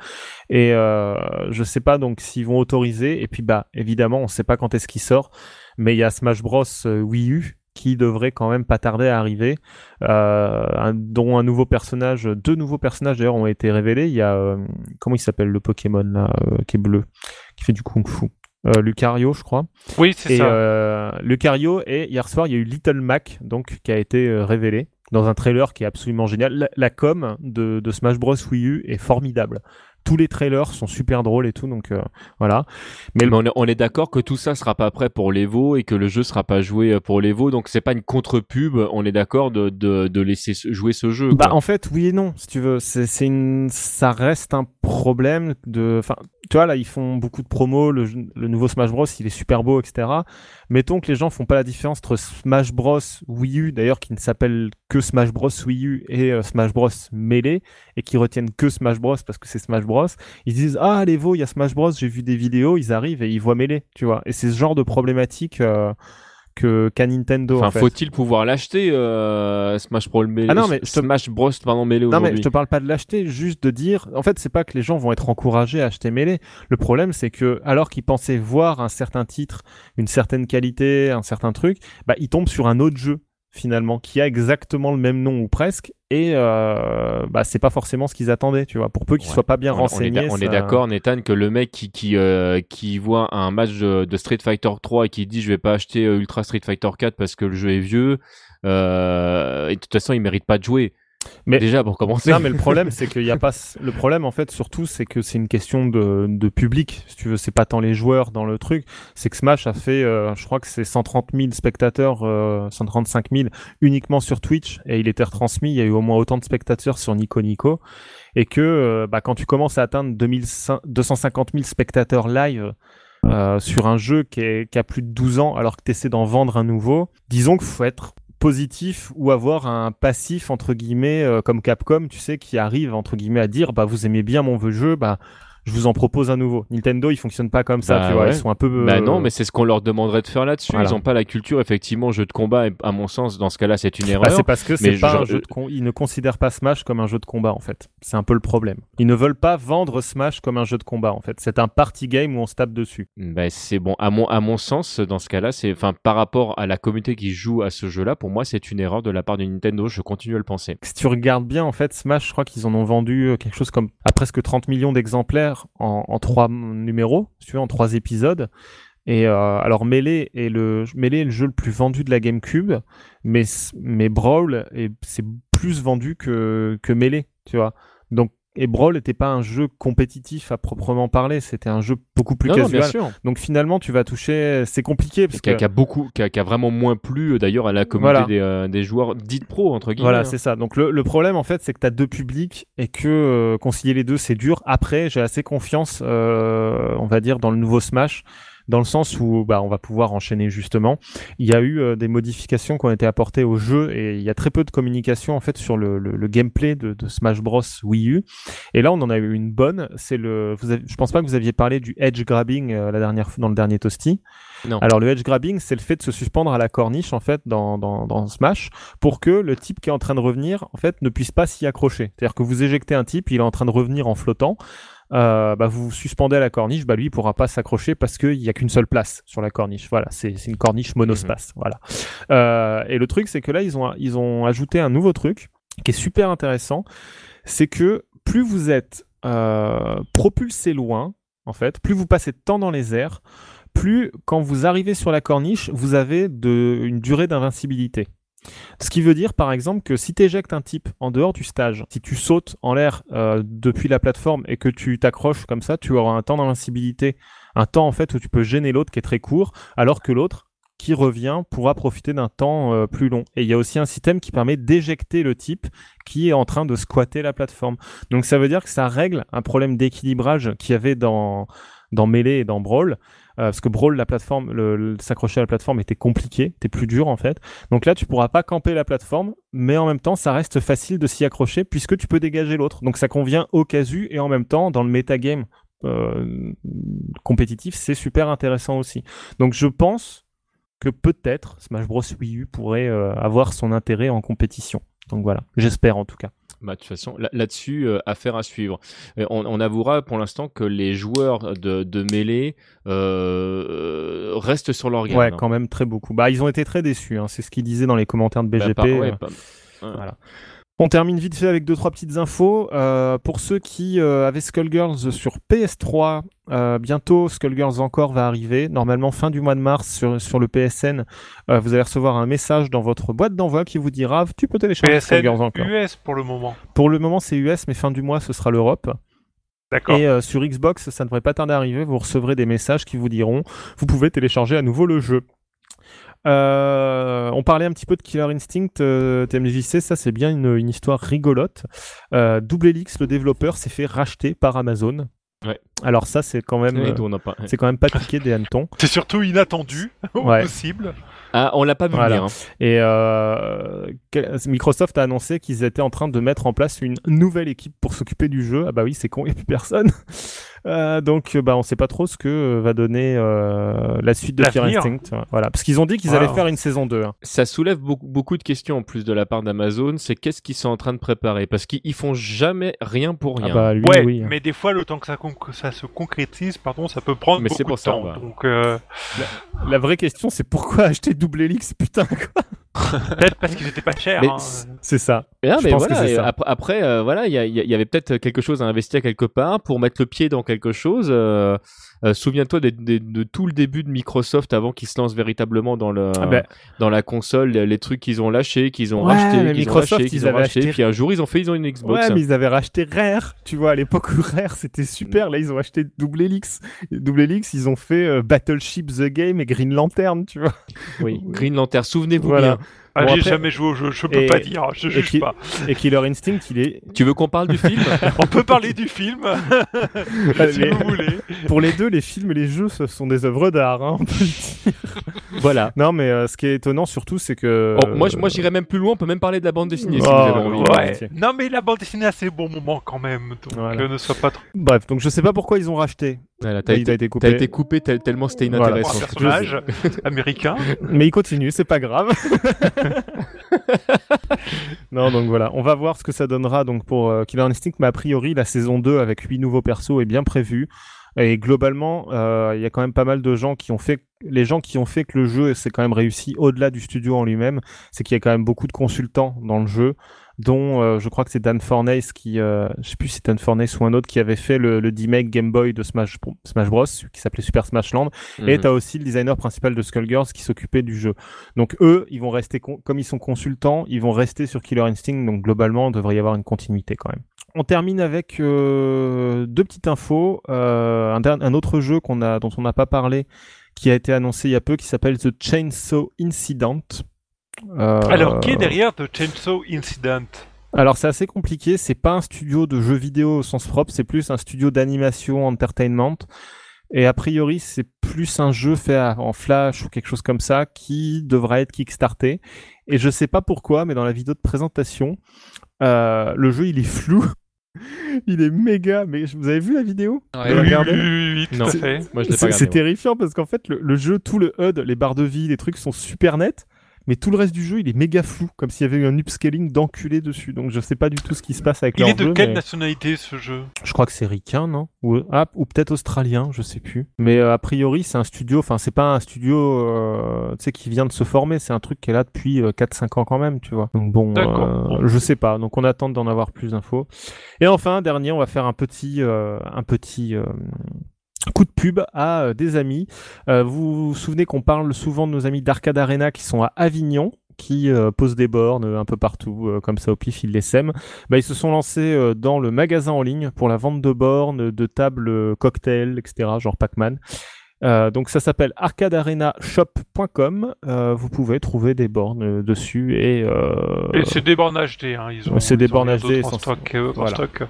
Et euh, je sais pas donc s'ils vont autoriser. Et puis, bah, évidemment, on sait pas quand est-ce qu'il sort. Mais il y a Smash Bros euh, Wii U qui devrait quand même pas tarder à arriver, euh, un- dont un nouveau personnage, deux nouveaux personnages d'ailleurs ont été révélés. Il y a euh, comment il s'appelle le Pokémon là, euh, qui est bleu, qui fait du kung-fu. Euh, Lucario, je crois. Oui, c'est ça. euh, Lucario et hier soir il y a eu Little Mac donc qui a été euh, révélé dans un trailer qui est absolument génial. La, la com de, de Smash Bros Wii U est formidable. Tous les trailers sont super drôles et tout donc euh, voilà. Mais, on est, on est d'accord que tout ça sera pas prêt pour l'Evo et que le jeu sera pas joué euh, pour l'Evo, donc c'est pas une contre-pub. On est d'accord de, de, de laisser jouer ce jeu. Bah en fait oui et non si tu veux c'est c'est une ça reste un problème de enfin tu vois là ils font beaucoup de promos le, le nouveau Smash Bros il est super beau etc mettons que les gens font pas la différence entre Smash Bros Wii U d'ailleurs qui ne s'appelle que Smash Bros Wii U et euh, Smash Bros Melee et qui retiennent que Smash Bros parce que c'est Smash Bros ils se disent ah les Vo il y a Smash Bros j'ai vu des vidéos ils arrivent et ils voient Melee tu vois et c'est ce genre de problématique euh, que qu'à Nintendo Enfin, en fait. faut-il pouvoir l'acheter euh, Smash Bros. Melee, Ah non, mais je te- Smash Bros. Pardon, Melee Non mais je te parle pas de l'acheter, juste de dire. En fait, c'est pas que les gens vont être encouragés à acheter Melee. Le problème, c'est que alors qu'ils pensaient voir un certain titre, une certaine qualité, un certain truc, bah ils tombent sur un autre jeu finalement qui a exactement le même nom ou presque, et euh, bah c'est pas forcément ce qu'ils attendaient, tu vois. Pour peu qu'ils Ouais. soient pas bien On- on est renseignés. On est, ça- d'accord, Nathan, que le mec qui qui, euh, qui voit un match de, de Street Fighter 3 et qui dit je vais pas acheter euh, Ultra Street Fighter 4 parce que le jeu est vieux, euh, et de toute façon il mérite pas de jouer. Mais déjà pour commencer. Non, mais le problème, c'est qu'il y a pas. Le problème, en fait, surtout, c'est que c'est une question de, de public. Si tu veux, c'est pas tant les joueurs dans le truc. C'est que Smash a fait, euh, je crois que c'est 130 000 spectateurs, euh, 135 000 uniquement sur Twitch, et il était retransmis. Il y a eu au moins autant de spectateurs sur Nico Nico, et que euh, bah, quand tu commences à atteindre 2500 250 000 spectateurs live. euh, sur un jeu qui, est, qui a plus de 12 ans alors que tu essaies d'en vendre un nouveau, disons qu'il faut être positif ou avoir un passif entre guillemets euh, comme Capcom tu sais qui arrive entre guillemets à dire bah vous aimez bien mon jeu bah je vous en propose un nouveau. Nintendo, ils fonctionnent pas comme ça, Bah tu vois. ouais. Ils sont un peu. euh, Bah non, mais c'est ce qu'on leur demanderait de faire là-dessus. Voilà. Ils ont pas la culture, effectivement, jeu de combat. Et à mon sens, dans ce cas-là, c'est une erreur. Bah, c'est parce que c'est pas je- un jeu de Ils ne considèrent pas Smash comme un jeu de combat en fait. C'est un peu le problème. Ils ne veulent pas vendre Smash comme un jeu de combat en fait. C'est un party game où on se tape dessus. Ben, c'est bon. À mon, à mon sens, dans ce cas-là, c'est, enfin, par rapport à la communauté qui joue à ce jeu-là, pour moi, c'est une erreur de la part de Nintendo. Je continue à le penser. Si tu regardes bien en fait Smash, je crois qu'ils en ont vendu euh, quelque chose comme à presque 30 millions d'exemplaires en, trois numéros, tu en trois épisodes. Et euh, alors Melee est le jeu le plus vendu de la GameCube, mais mais Brawl est c'est plus vendu que que Melee, tu vois. Donc et Brawl n'était pas un jeu compétitif à proprement parler, c'était un jeu beaucoup plus Non, casual. bien sûr. Donc finalement, tu vas toucher, c'est compliqué parce Qui a, que qui a beaucoup, qui a, vraiment moins plu euh, d'ailleurs à la communauté Voilà. des, euh, des joueurs dits pro entre guillemets. Voilà, hein. c'est ça. Donc le, le problème en fait, c'est que tu as deux publics et que euh, concilier les deux, c'est dur. Après, j'ai assez confiance, euh, on va dire, dans le nouveau Smash, dans le sens où bah, on va pouvoir enchaîner justement. Il y a eu euh, des modifications qui ont été apportées au jeu et il y a très peu de communication en fait sur le, le, le gameplay de, de Smash Bros Wii U. Et là, on en a eu une bonne. C'est le, vous avez- je pense pas que vous aviez parlé du edge grabbing euh, la dernière dans le dernier toasty. Non. Alors le edge grabbing, c'est le fait de se suspendre à la corniche en fait dans, dans, dans Smash pour que le type qui est en train de revenir en fait ne puisse pas s'y accrocher. C'est-à-dire que vous éjectez un type, il est en train de revenir en flottant. Euh, bah, vous vous suspendez à la corniche, bah lui il pourra pas s'accrocher parce qu'il y a qu'une seule place sur la corniche. Voilà, c'est une corniche monospace. Voilà. Euh, et le truc c'est que là ils ont ils ont ajouté un nouveau truc qui est super intéressant, c'est que plus vous êtes euh, propulsé loin, en fait, plus vous passez de temps dans les airs, plus quand vous arrivez sur la corniche, vous avez de, une durée d'invincibilité. Ce qui veut dire, par exemple, que si tu éjectes un type en dehors du stage, si tu sautes en l'air euh, depuis la plateforme et que tu t'accroches comme ça, tu auras un temps d'invincibilité, un temps en fait où tu peux gêner l'autre qui est très court, alors que l'autre qui revient pourra profiter d'un temps euh, plus long. Et il y a aussi un système qui permet d'éjecter le type qui est en train de squatter la plateforme. Donc ça veut dire que ça règle un problème d'équilibrage qu'il y avait dans dans Melee et dans Brawl. Euh, parce que Brawl, la plateforme, s'accrocher à la plateforme était compliqué, était plus dur en fait. Donc là, tu pourras pas camper la plateforme, mais en même temps, ça reste facile de s'y accrocher puisque tu peux dégager l'autre. Donc ça convient au casu et en même temps, dans le metagame euh, compétitif, c'est super intéressant aussi. Donc je pense que peut-être Smash Bros Wii U pourrait euh, avoir son intérêt en compétition. Donc voilà, j'espère en tout cas. Bah, de toute façon, là- là-dessus, euh, affaire à suivre. Euh, on, on avouera pour l'instant que les joueurs de, de mêlée euh, restent sur leur garde. Ouais, hein. quand même très beaucoup. Bah, ils ont été très déçus. hein. C'est ce qu'ils disaient dans les commentaires de Bah, BGP. par- ouais, euh. Voilà. On termine vite fait avec deux trois petites infos. Euh, pour ceux qui euh, avaient Skullgirls sur PS3, euh, bientôt Skullgirls encore va arriver. Normalement fin du mois de mars sur, sur le PSN, vous allez recevoir un message dans votre boîte d'envoi qui vous dira tu peux télécharger PSN Skullgirls encore. US pour le moment. Pour le moment c'est US, mais fin du mois ce sera l'Europe. D'accord. Et sur Xbox, ça ne devrait pas tarder à arriver. Vous recevrez des messages qui vous diront vous pouvez télécharger à nouveau le jeu. Euh, on parlait un petit peu de Killer Instinct, euh, TMJC, ça c'est bien une, une histoire rigolote. Euh, Double Helix, le développeur, s'est fait racheter par Amazon. Ouais. Alors ça c'est quand même, Ouais, euh, on n'a pas- c'est quand même pas piqué des hannetons. C'est surtout inattendu au Ouais. possible. Ah, on l'a pas vu Voilà. venir. hein. Et euh, Microsoft a annoncé qu'ils étaient en train de mettre en place une nouvelle équipe pour s'occuper du jeu. Ah bah oui, c'est con, il n'y a plus personne. Euh, donc bah on sait pas trop ce que euh, va donner euh, la suite de Fear. Instinct. Voilà, parce qu'ils ont dit qu'ils Wow. allaient faire une saison 2. hein. Ça soulève beaucoup, beaucoup de questions en plus de la part d'Amazon. C'est qu'est-ce qu'ils sont en train de préparer? Parce qu'ils ils font jamais rien pour rien. Ah bah lui Ouais, oui. mais des fois, le temps que ça, conc- ça se concrétise, pardon, ça peut prendre Mais beaucoup c'est pour de ça, temps. bah. Donc, euh, La vraie question c'est pourquoi acheter Double Helix putain quoi. peut-être parce qu'ils étaient pas chers. Mais hein. C'est ça. Mais, non, mais voilà, ça. Après, après, euh, voilà, y, y il y avait peut-être quelque chose à investir quelque part pour mettre le pied dans quelque chose. euh, euh, Souviens-toi de, tout le début de Microsoft avant qu'ils se lancent véritablement dans le Ah ben. dans la console, les, trucs qu'ils ont lâchés, qu'ils ont Ouais, rachetés, qu'ils ont ils qu'ils ont avaient rachetés. acheté- Puis un jour, ils ont fait, ils ont une Xbox. Ouais, mais ils avaient racheté Rare, tu vois, à l'époque où Rare c'était super. Là, ils ont acheté Double Helix. Double Helix, ils ont fait euh, Battleship the Game et Green Lantern, tu vois. Oui, Green Lantern, souvenez-vous Voilà. bien. Ah, Bon, j'ai après- jamais joué au jeu, je peux Et- pas dire, je et juge qui- pas. Et Killer Instinct, il est. Tu veux qu'on parle du film? On peut parler du film, si Les- vous voulez. Pour les deux, les films et les jeux, ce sont des œuvres d'art. Hein, on peut le dire. Voilà. Non, mais euh, ce qui est étonnant surtout, c'est que. Oh, moi, je- moi j'irais même plus loin, on peut même parler de la bande dessinée si Oh, vous avez envie. ouais. volontiers. Non, mais la bande dessinée a ses bons moments quand même. Donc Voilà. euh, ne sois pas trop. Bref, donc je sais pas pourquoi ils ont racheté. Voilà, t'as Il été, a été t'as coupé. été coupé tel- tellement c'était Voilà. inintéressant. Un personnage américain. Mais il continue, c'est pas grave. non, donc voilà, on va voir ce que ça donnera donc pour euh, Killer Instinct, mais a priori la saison 2 avec 8 nouveaux persos est bien prévue. Et globalement, euh, il y a quand même pas mal de gens qui ont fait, les gens qui ont fait que le jeu s'est quand même réussi au-delà du studio en lui-même, c'est qu'il y a quand même beaucoup de consultants dans le jeu, dont euh, je crois que c'est Dan Fornace qui, euh, je sais plus si c'est Dan Fornace ou un autre qui avait fait le, le remake Game Boy de Smash, Bro- Smash Bros, qui s'appelait Super Smash Land. Et Mhm. t'as aussi le designer principal de Skullgirls qui s'occupait du jeu. Donc eux, ils vont rester, comme ils sont consultants, ils vont rester sur Killer Instinct. Donc globalement, il devrait y avoir une continuité quand même. On termine avec euh, deux petites infos. Euh, un, autre jeu qu'on a, dont on n'a pas parlé, qui a été annoncé il y a peu, qui s'appelle The Chainsaw Incident. Euh, Alors, qui est derrière The Chainsaw Incident alors c'est assez compliqué, c'est pas un studio de jeux vidéo au sens propre, c'est plus un studio d'animation, entertainment. Et a priori, c'est plus un jeu fait en flash ou quelque chose comme ça qui devra être kickstarté. Et je sais pas pourquoi, mais dans la vidéo de présentation, euh, le jeu il est flou. il est méga. Mais vous avez vu la vidéo? Ouais. Oui, oui, oui, oui, c'est terrifiant parce qu'en fait, le, le jeu, tout le HUD, les barres de vie, les trucs sont super nets, mais tout le reste du jeu, il est méga flou, comme s'il y avait eu un upscaling d'enculé dessus. Donc je sais pas du tout ce qui se passe avec Il leur est de jeu, quelle mais nationalité ce jeu? Je crois que c'est ricain, non? Ou, ah, ou peut-être australien, je sais plus. Mais euh, a priori, c'est un studio, enfin, c'est pas un studio euh, tu sais, qui vient de se former, c'est un truc qui est là depuis euh, 4-5 ans quand même, tu vois. Donc bon, euh, je sais pas. Donc on attend d'en avoir plus d'infos. Et enfin, dernier, on va faire un petit, euh, un petit euh, coup de pub à euh, des amis. Euh, vous vous souvenez qu'on parle souvent de nos amis d'Arcade Arena qui sont à Avignon qui euh, posent des bornes un peu partout, euh, comme ça au pif, ils les sèment. Bah, ils se sont lancés euh, dans le magasin en ligne pour la vente de bornes, de tables cocktails, etc., genre Pac-Man. Donc ça s'appelle arcadearenashop.com. Vous pouvez trouver des bornes dessus et, Et c'est des bornes HD, hein. Ils ont, c'est des bornes HD en Voilà. stock.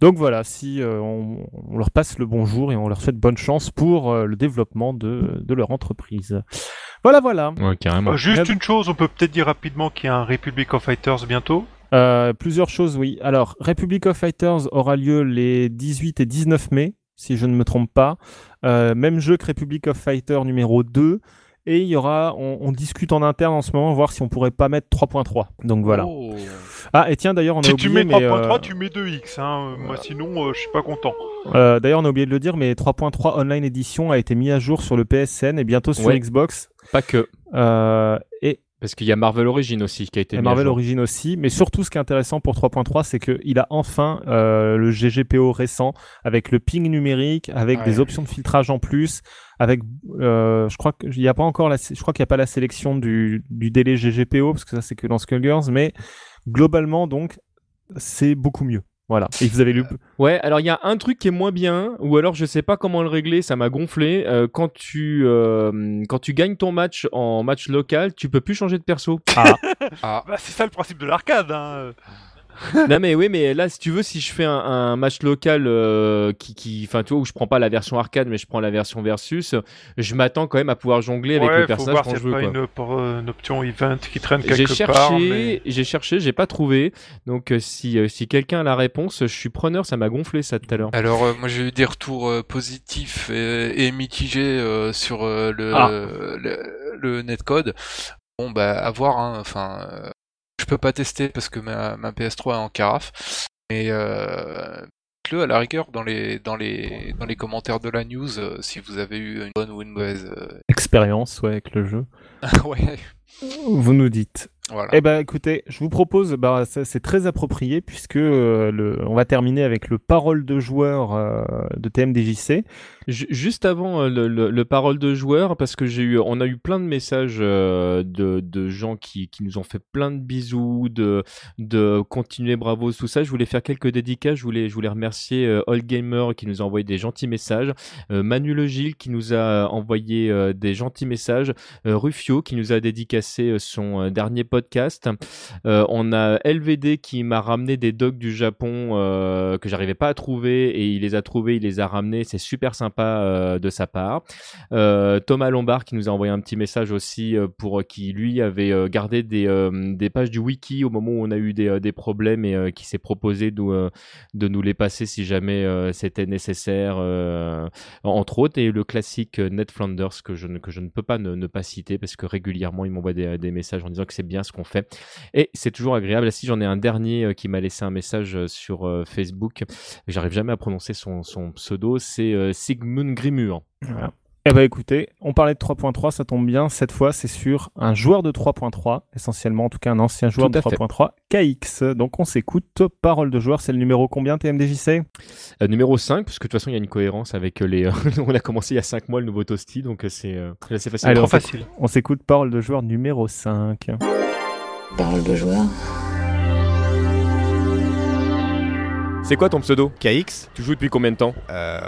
Donc voilà, si euh, on, on leur passe le bonjour et on leur souhaite bonne chance pour euh, le développement de, de leur entreprise. Voilà, voilà. Ouais, carrément. Euh, juste une chose, on peut peut-être dire rapidement qu'il y a un Republic of Fighters bientôt? Euh, plusieurs choses, oui. Alors, Republic of Fighters aura lieu les 18 et 19 mai, si je ne me trompe pas. Euh, même jeu que Republic of Fighter numéro 2. Et il y aura, on, on discute en interne en ce moment, voir si on pourrait pas mettre 3.3. Donc voilà. Oh. Ah, et tiens, d'ailleurs, on a Si oublié, tu mets mais, 3.3, euh, tu mets 2x. Hein. Moi, sinon, euh, je suis pas content. euh, d'ailleurs, on a oublié de le dire, mais 3.3 Online Edition a été mis à jour sur le PSN et bientôt sur Ouais. Xbox. Pas que. Euh, et Parce qu'il y a Marvel Origin aussi qui a été Et mis à Marvel jour. Origin aussi, mais surtout ce qui est intéressant pour 3.3, c'est qu'il a enfin euh, le GGPO récent avec le ping numérique, avec Ouais. des options de filtrage en plus, avec, euh, je crois qu'il n'y a pas encore la, je crois qu'il n'y a pas la sélection du, du délai GGPO parce que ça c'est que dans Skullgirls, mais globalement donc c'est beaucoup mieux. Voilà. Et vous avez lu. Ouais, alors il y a un truc qui est moins bien, ou alors je sais pas comment le régler, ça m'a gonflé. Euh, quand tu euh, quand tu gagnes ton match en match local, tu peux plus changer de perso. Ah. Ah. Bah, c'est ça le principe de l'arcade. Hein. Non mais oui, mais là si tu veux, si je fais un, un match local euh, qui qui, enfin tu vois où je prends pas la version arcade, mais je prends la version versus, je m'attends quand même à pouvoir jongler avec ouais, le personnage quand je veux. pas quoi. une, pour, euh, une option event qui traîne J'ai quelque part. cherché, mais- j'ai cherché, j'ai pas trouvé. Donc euh, si euh, si quelqu'un a la réponse, je suis preneur. Ça m'a gonflé ça tout à l'heure. Alors euh, moi j'ai eu des retours euh, positifs et, et mitigés euh, sur euh, le, Ah. le le netcode. Bon bah à voir hein. Enfin je peux pas tester parce que ma, ma PS3 est en carafe. Mais euh, le à la rigueur dans les dans les dans les commentaires de la news euh, si vous avez eu une bonne ou une mauvaise euh, Expérience, ouais, avec le jeu. ouais. Vous nous dites. Voilà. Eh ben, écoutez, je vous propose, bah, ça, c'est très approprié puisque euh, le, on va terminer avec le parole de joueur euh, de TMDJC. Ju- Juste avant euh, le, le, le parole de joueur, parce que j'ai eu, on a eu plein de messages euh, de, de gens qui, qui nous ont fait plein de bisous, de, de continuer bravo, tout ça. Je voulais faire quelques dédicaces. Je voulais, je voulais remercier euh, All Gamer qui nous a envoyé des gentils messages, euh, Manu Le Gilles qui nous a envoyé euh, des gentils messages, euh, Rufio qui nous a dédicacé euh, son euh, dernier podcast Euh, on a LVD qui m'a ramené des dogs du Japon euh, que j'arrivais pas à trouver et il les a trouvés, il les a ramenés. C'est super sympa euh, de sa part. Thomas Lombard qui nous a envoyé un petit message aussi pour qui lui avait gardé des, des pages du wiki au moment où on a eu des, des problèmes et qui s'est proposé de, de nous les passer si jamais c'était nécessaire, entre autres. Et le classique Ned Flanders que je ne, que je ne peux pas ne, ne pas citer parce que régulièrement il m'envoie des, des messages en disant que c'est bien ce qu'on fait. Et c'est toujours agréable. Là, si j'en ai un dernier euh, qui m'a laissé un message euh, sur euh, Facebook, j'arrive jamais à prononcer son, son pseudo, c'est euh, Sigmund Grimur. Voilà. Eh ben écoutez, on parlait de 3.3, ça tombe bien. Cette fois, c'est sur un joueur de 3.3, essentiellement en tout cas un ancien joueur de à fait. 3.3, KX. Donc on s'écoute. Parole de joueur, c'est le numéro combien TMDJC Euh, numéro 5, parce que de toute façon il y a une cohérence avec les... euh, on a commencé il y a 5 mois le nouveau Toasty, donc c'est euh, c'est assez facile. Allez, on s'écoute- On s'écoute parole de joueur numéro 5. Parole de joueur. C'est quoi ton pseudo KX. Tu joues depuis combien de temps Euh,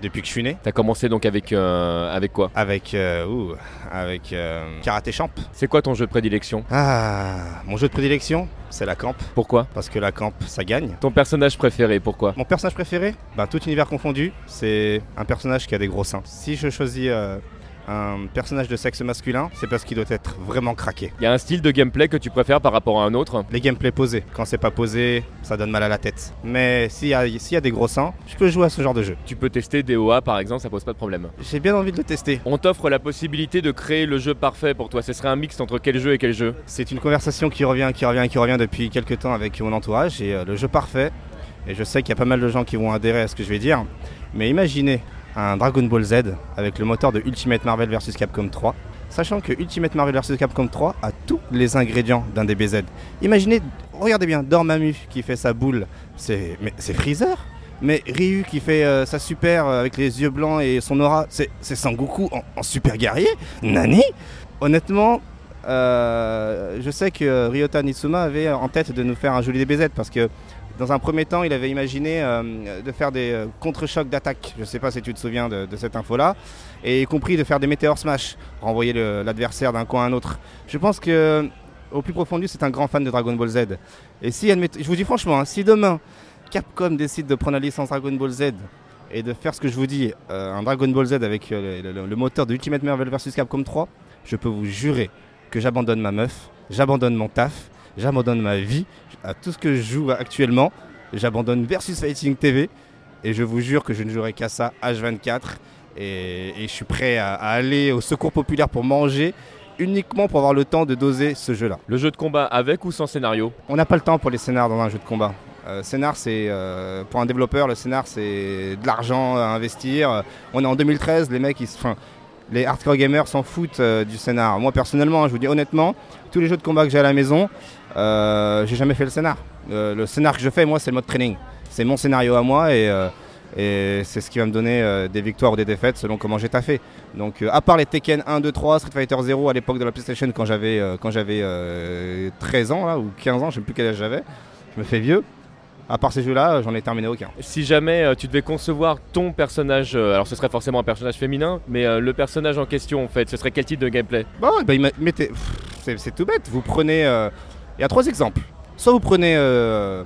depuis que je suis né. T'as commencé donc avec, euh, avec quoi Avec, euh, ouh, avec euh, Karaté Champ. C'est quoi ton jeu de prédilection Ah, mon jeu de prédilection, c'est la camp. Pourquoi Parce que la camp, ça gagne. Ton personnage préféré, pourquoi Mon personnage préféré Ben, tout univers confondu, c'est un personnage qui a des gros seins. Si je choisis euh, un personnage de sexe masculin, c'est parce qu'il doit être vraiment craqué. Il y a un style de gameplay que tu préfères par rapport à un autre? Les gameplays posés. Quand c'est pas posé, ça donne mal à la tête. Mais s'il y, a- s'il y a des gros seins, je peux jouer à ce genre de jeu. Tu peux tester DOA par exemple, ça pose pas de problème. J'ai bien envie de le tester. On t'offre la possibilité de créer le jeu parfait pour toi. Ce serait un mix entre quel jeu et quel jeu? C'est une conversation qui revient, qui revient, qui revient depuis quelques temps avec mon entourage et euh, le jeu parfait. Et je sais qu'il y a pas mal de gens qui vont adhérer à ce que je vais dire. Mais imaginez un Dragon Ball Z avec le moteur de Ultimate Marvel vs Capcom 3, sachant que Ultimate Marvel vs Capcom 3 a tous les ingrédients d'un DBZ. Imaginez, regardez bien, Dormammu qui fait sa boule, c'est Freezer. Mais Ryu qui fait euh, sa super euh, avec les yeux blancs et son aura, c'est Sangoku en, en super guerrier? Nani? Honnêtement, euh, je sais que Ryota Nitsuma avait en tête de nous faire un joli DBZ parce que dans un premier temps, il avait imaginé euh, de faire des euh, contre-chocs d'attaque. Je ne sais pas si tu te souviens de, cette info-là. Et y compris de faire des météores smash, renvoyer l'adversaire d'un coin à un autre. Je pense que, au plus profond lui, c'est un grand fan de Dragon Ball Z. Et si, je vous dis franchement, hein, si demain Capcom décide de prendre la licence Dragon Ball Z et de faire ce que je vous dis, euh, un Dragon Ball Z avec le, le- le moteur de Ultimate Marvel vs Capcom 3, je peux vous jurer que j'abandonne ma meuf, j'abandonne mon taf, j'abandonne ma vie, à tout ce que je joue actuellement, j'abandonne Versus Fighting TV et je vous jure que je ne jouerai qu'à ça H24 et, et je suis prêt à, à aller au secours populaire pour manger uniquement pour avoir le temps de doser ce jeu-là. Le jeu de combat avec ou sans scénario? On n'a pas le temps pour les scénars dans un jeu de combat. Euh, scénar, c'est euh, pour un développeur, le scénar, c'est de l'argent à investir. On est en 2013, les mecs, ils, les hardcore gamers s'en foutent euh, du scénar. Moi, personnellement, hein, je vous dis honnêtement, tous les jeux de combat que j'ai à la maison, euh, j'ai jamais fait le scénar. Euh, le scénar que je fais, moi, c'est le mode training. C'est mon scénario à moi et, euh, et c'est ce qui va me donner des victoires ou des défaites selon comment j'ai taffé. Donc, à part les Tekken 1, 2, 3, Street Fighter 0 à l'époque de la PlayStation quand j'avais euh, quand j'avais euh, 13 ans là, ou 15 ans, je sais plus quel âge j'avais, je me fais vieux. À part ces jeux-là, j'en ai terminé aucun. Si jamais euh, tu devais concevoir ton personnage, euh, alors ce serait forcément un personnage féminin, mais euh, le personnage en question en fait, ce serait quel type de gameplay? Bon, bah, c'est tout bête. Vous prenez. Il y a trois exemples. Soit vous prenez euh,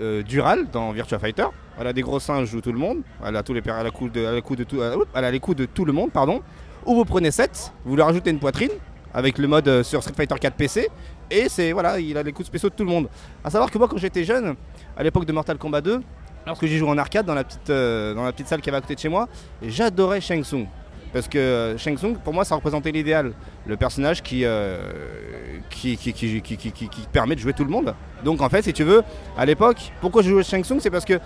euh, Dural dans Virtua Fighter. Elle a des gros seins, joue tout le monde. Elle a tous les per- elle a coup de, elle a coup de tout, euh, coups de tout le monde, pardon. Ou vous prenez 7, vous lui rajoutez une poitrine avec le mode sur Street Fighter 4 PC. Et c'est voilà, il a les coups spéciaux de tout le monde. À savoir que moi, quand j'étais jeune, à l'époque de Mortal Kombat 2, lorsque j'y jouais en arcade dans la petite, dans la petite salle qui avait à côté de chez moi, j'adorais Shang Tsung. Parce que euh, Shang Tsung, pour moi, ça représentait l'idéal. Le personnage qui, euh, qui, permet de jouer tout le monde. Donc en fait, si tu veux, à l'époque, pourquoi je jouais Shang Tsung C'est parce que,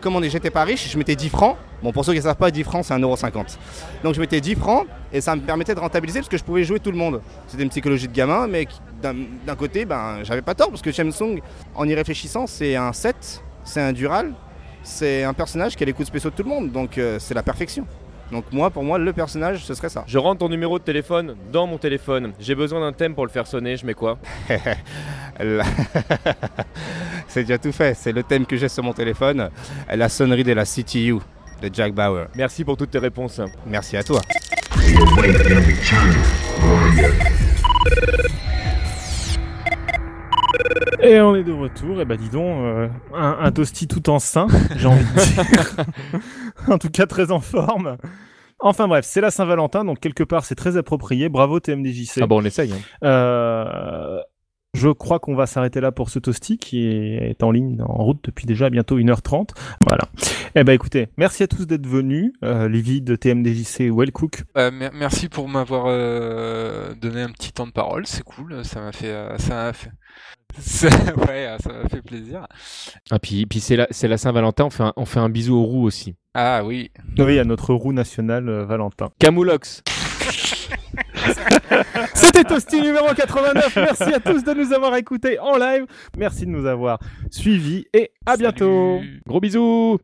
comme j'étais pas riche, je mettais 10 francs. Bon, pour ceux qui ne savent pas, 10 francs, c'est 1,50€. Donc je mettais 10 francs et ça me permettait de rentabiliser parce que je pouvais jouer tout le monde. C'était une psychologie de gamin, mais d'un côté, ben, j'avais pas tort parce que Shang Tsung, en y réfléchissant, c'est un 7, c'est un Dural, c'est un personnage qui a les coups spéciaux de tout le monde. Donc euh, c'est la perfection. Donc moi, pour moi, le personnage, ce serait ça. Je rentre ton numéro de téléphone dans mon téléphone. J'ai besoin d'un thème pour le faire sonner, je mets quoi? C'est déjà tout fait. C'est le thème que j'ai sur mon téléphone. La sonnerie de la CTU de Jack Bauer. Merci pour toutes tes réponses. Merci à toi. Et on est de retour, et bah dis donc, euh, un, un toasty tout en sein, j'ai envie de dire. en tout cas, très en forme. Enfin bref, c'est la Saint-Valentin, donc quelque part c'est très approprié. Bravo TMDJC. Ah bon, on essaye. hein. Euh, je crois qu'on va s'arrêter là pour ce toasty qui est en ligne, en route depuis déjà bientôt 1h30. Voilà. Eh ben écoutez, merci à tous d'être venus. Euh, Livide, TMDJC, Wellcook. Euh, mer- merci pour m'avoir euh, donné un petit temps de parole, c'est cool, ça m'a fait, euh, ça m'a fait, ça- ouais, ça m'a fait plaisir. Ah, puis, puis c'est la, c'est la Saint-Valentin, on fait, un, on fait un bisou aux roues aussi. Ah oui. Oui, à notre roue nationale euh, Valentin. Camoulox. C'était Toasty numéro 89. Merci à tous de nous avoir écoutés en live. Merci de nous avoir suivis et à bientôt. Gros bisous.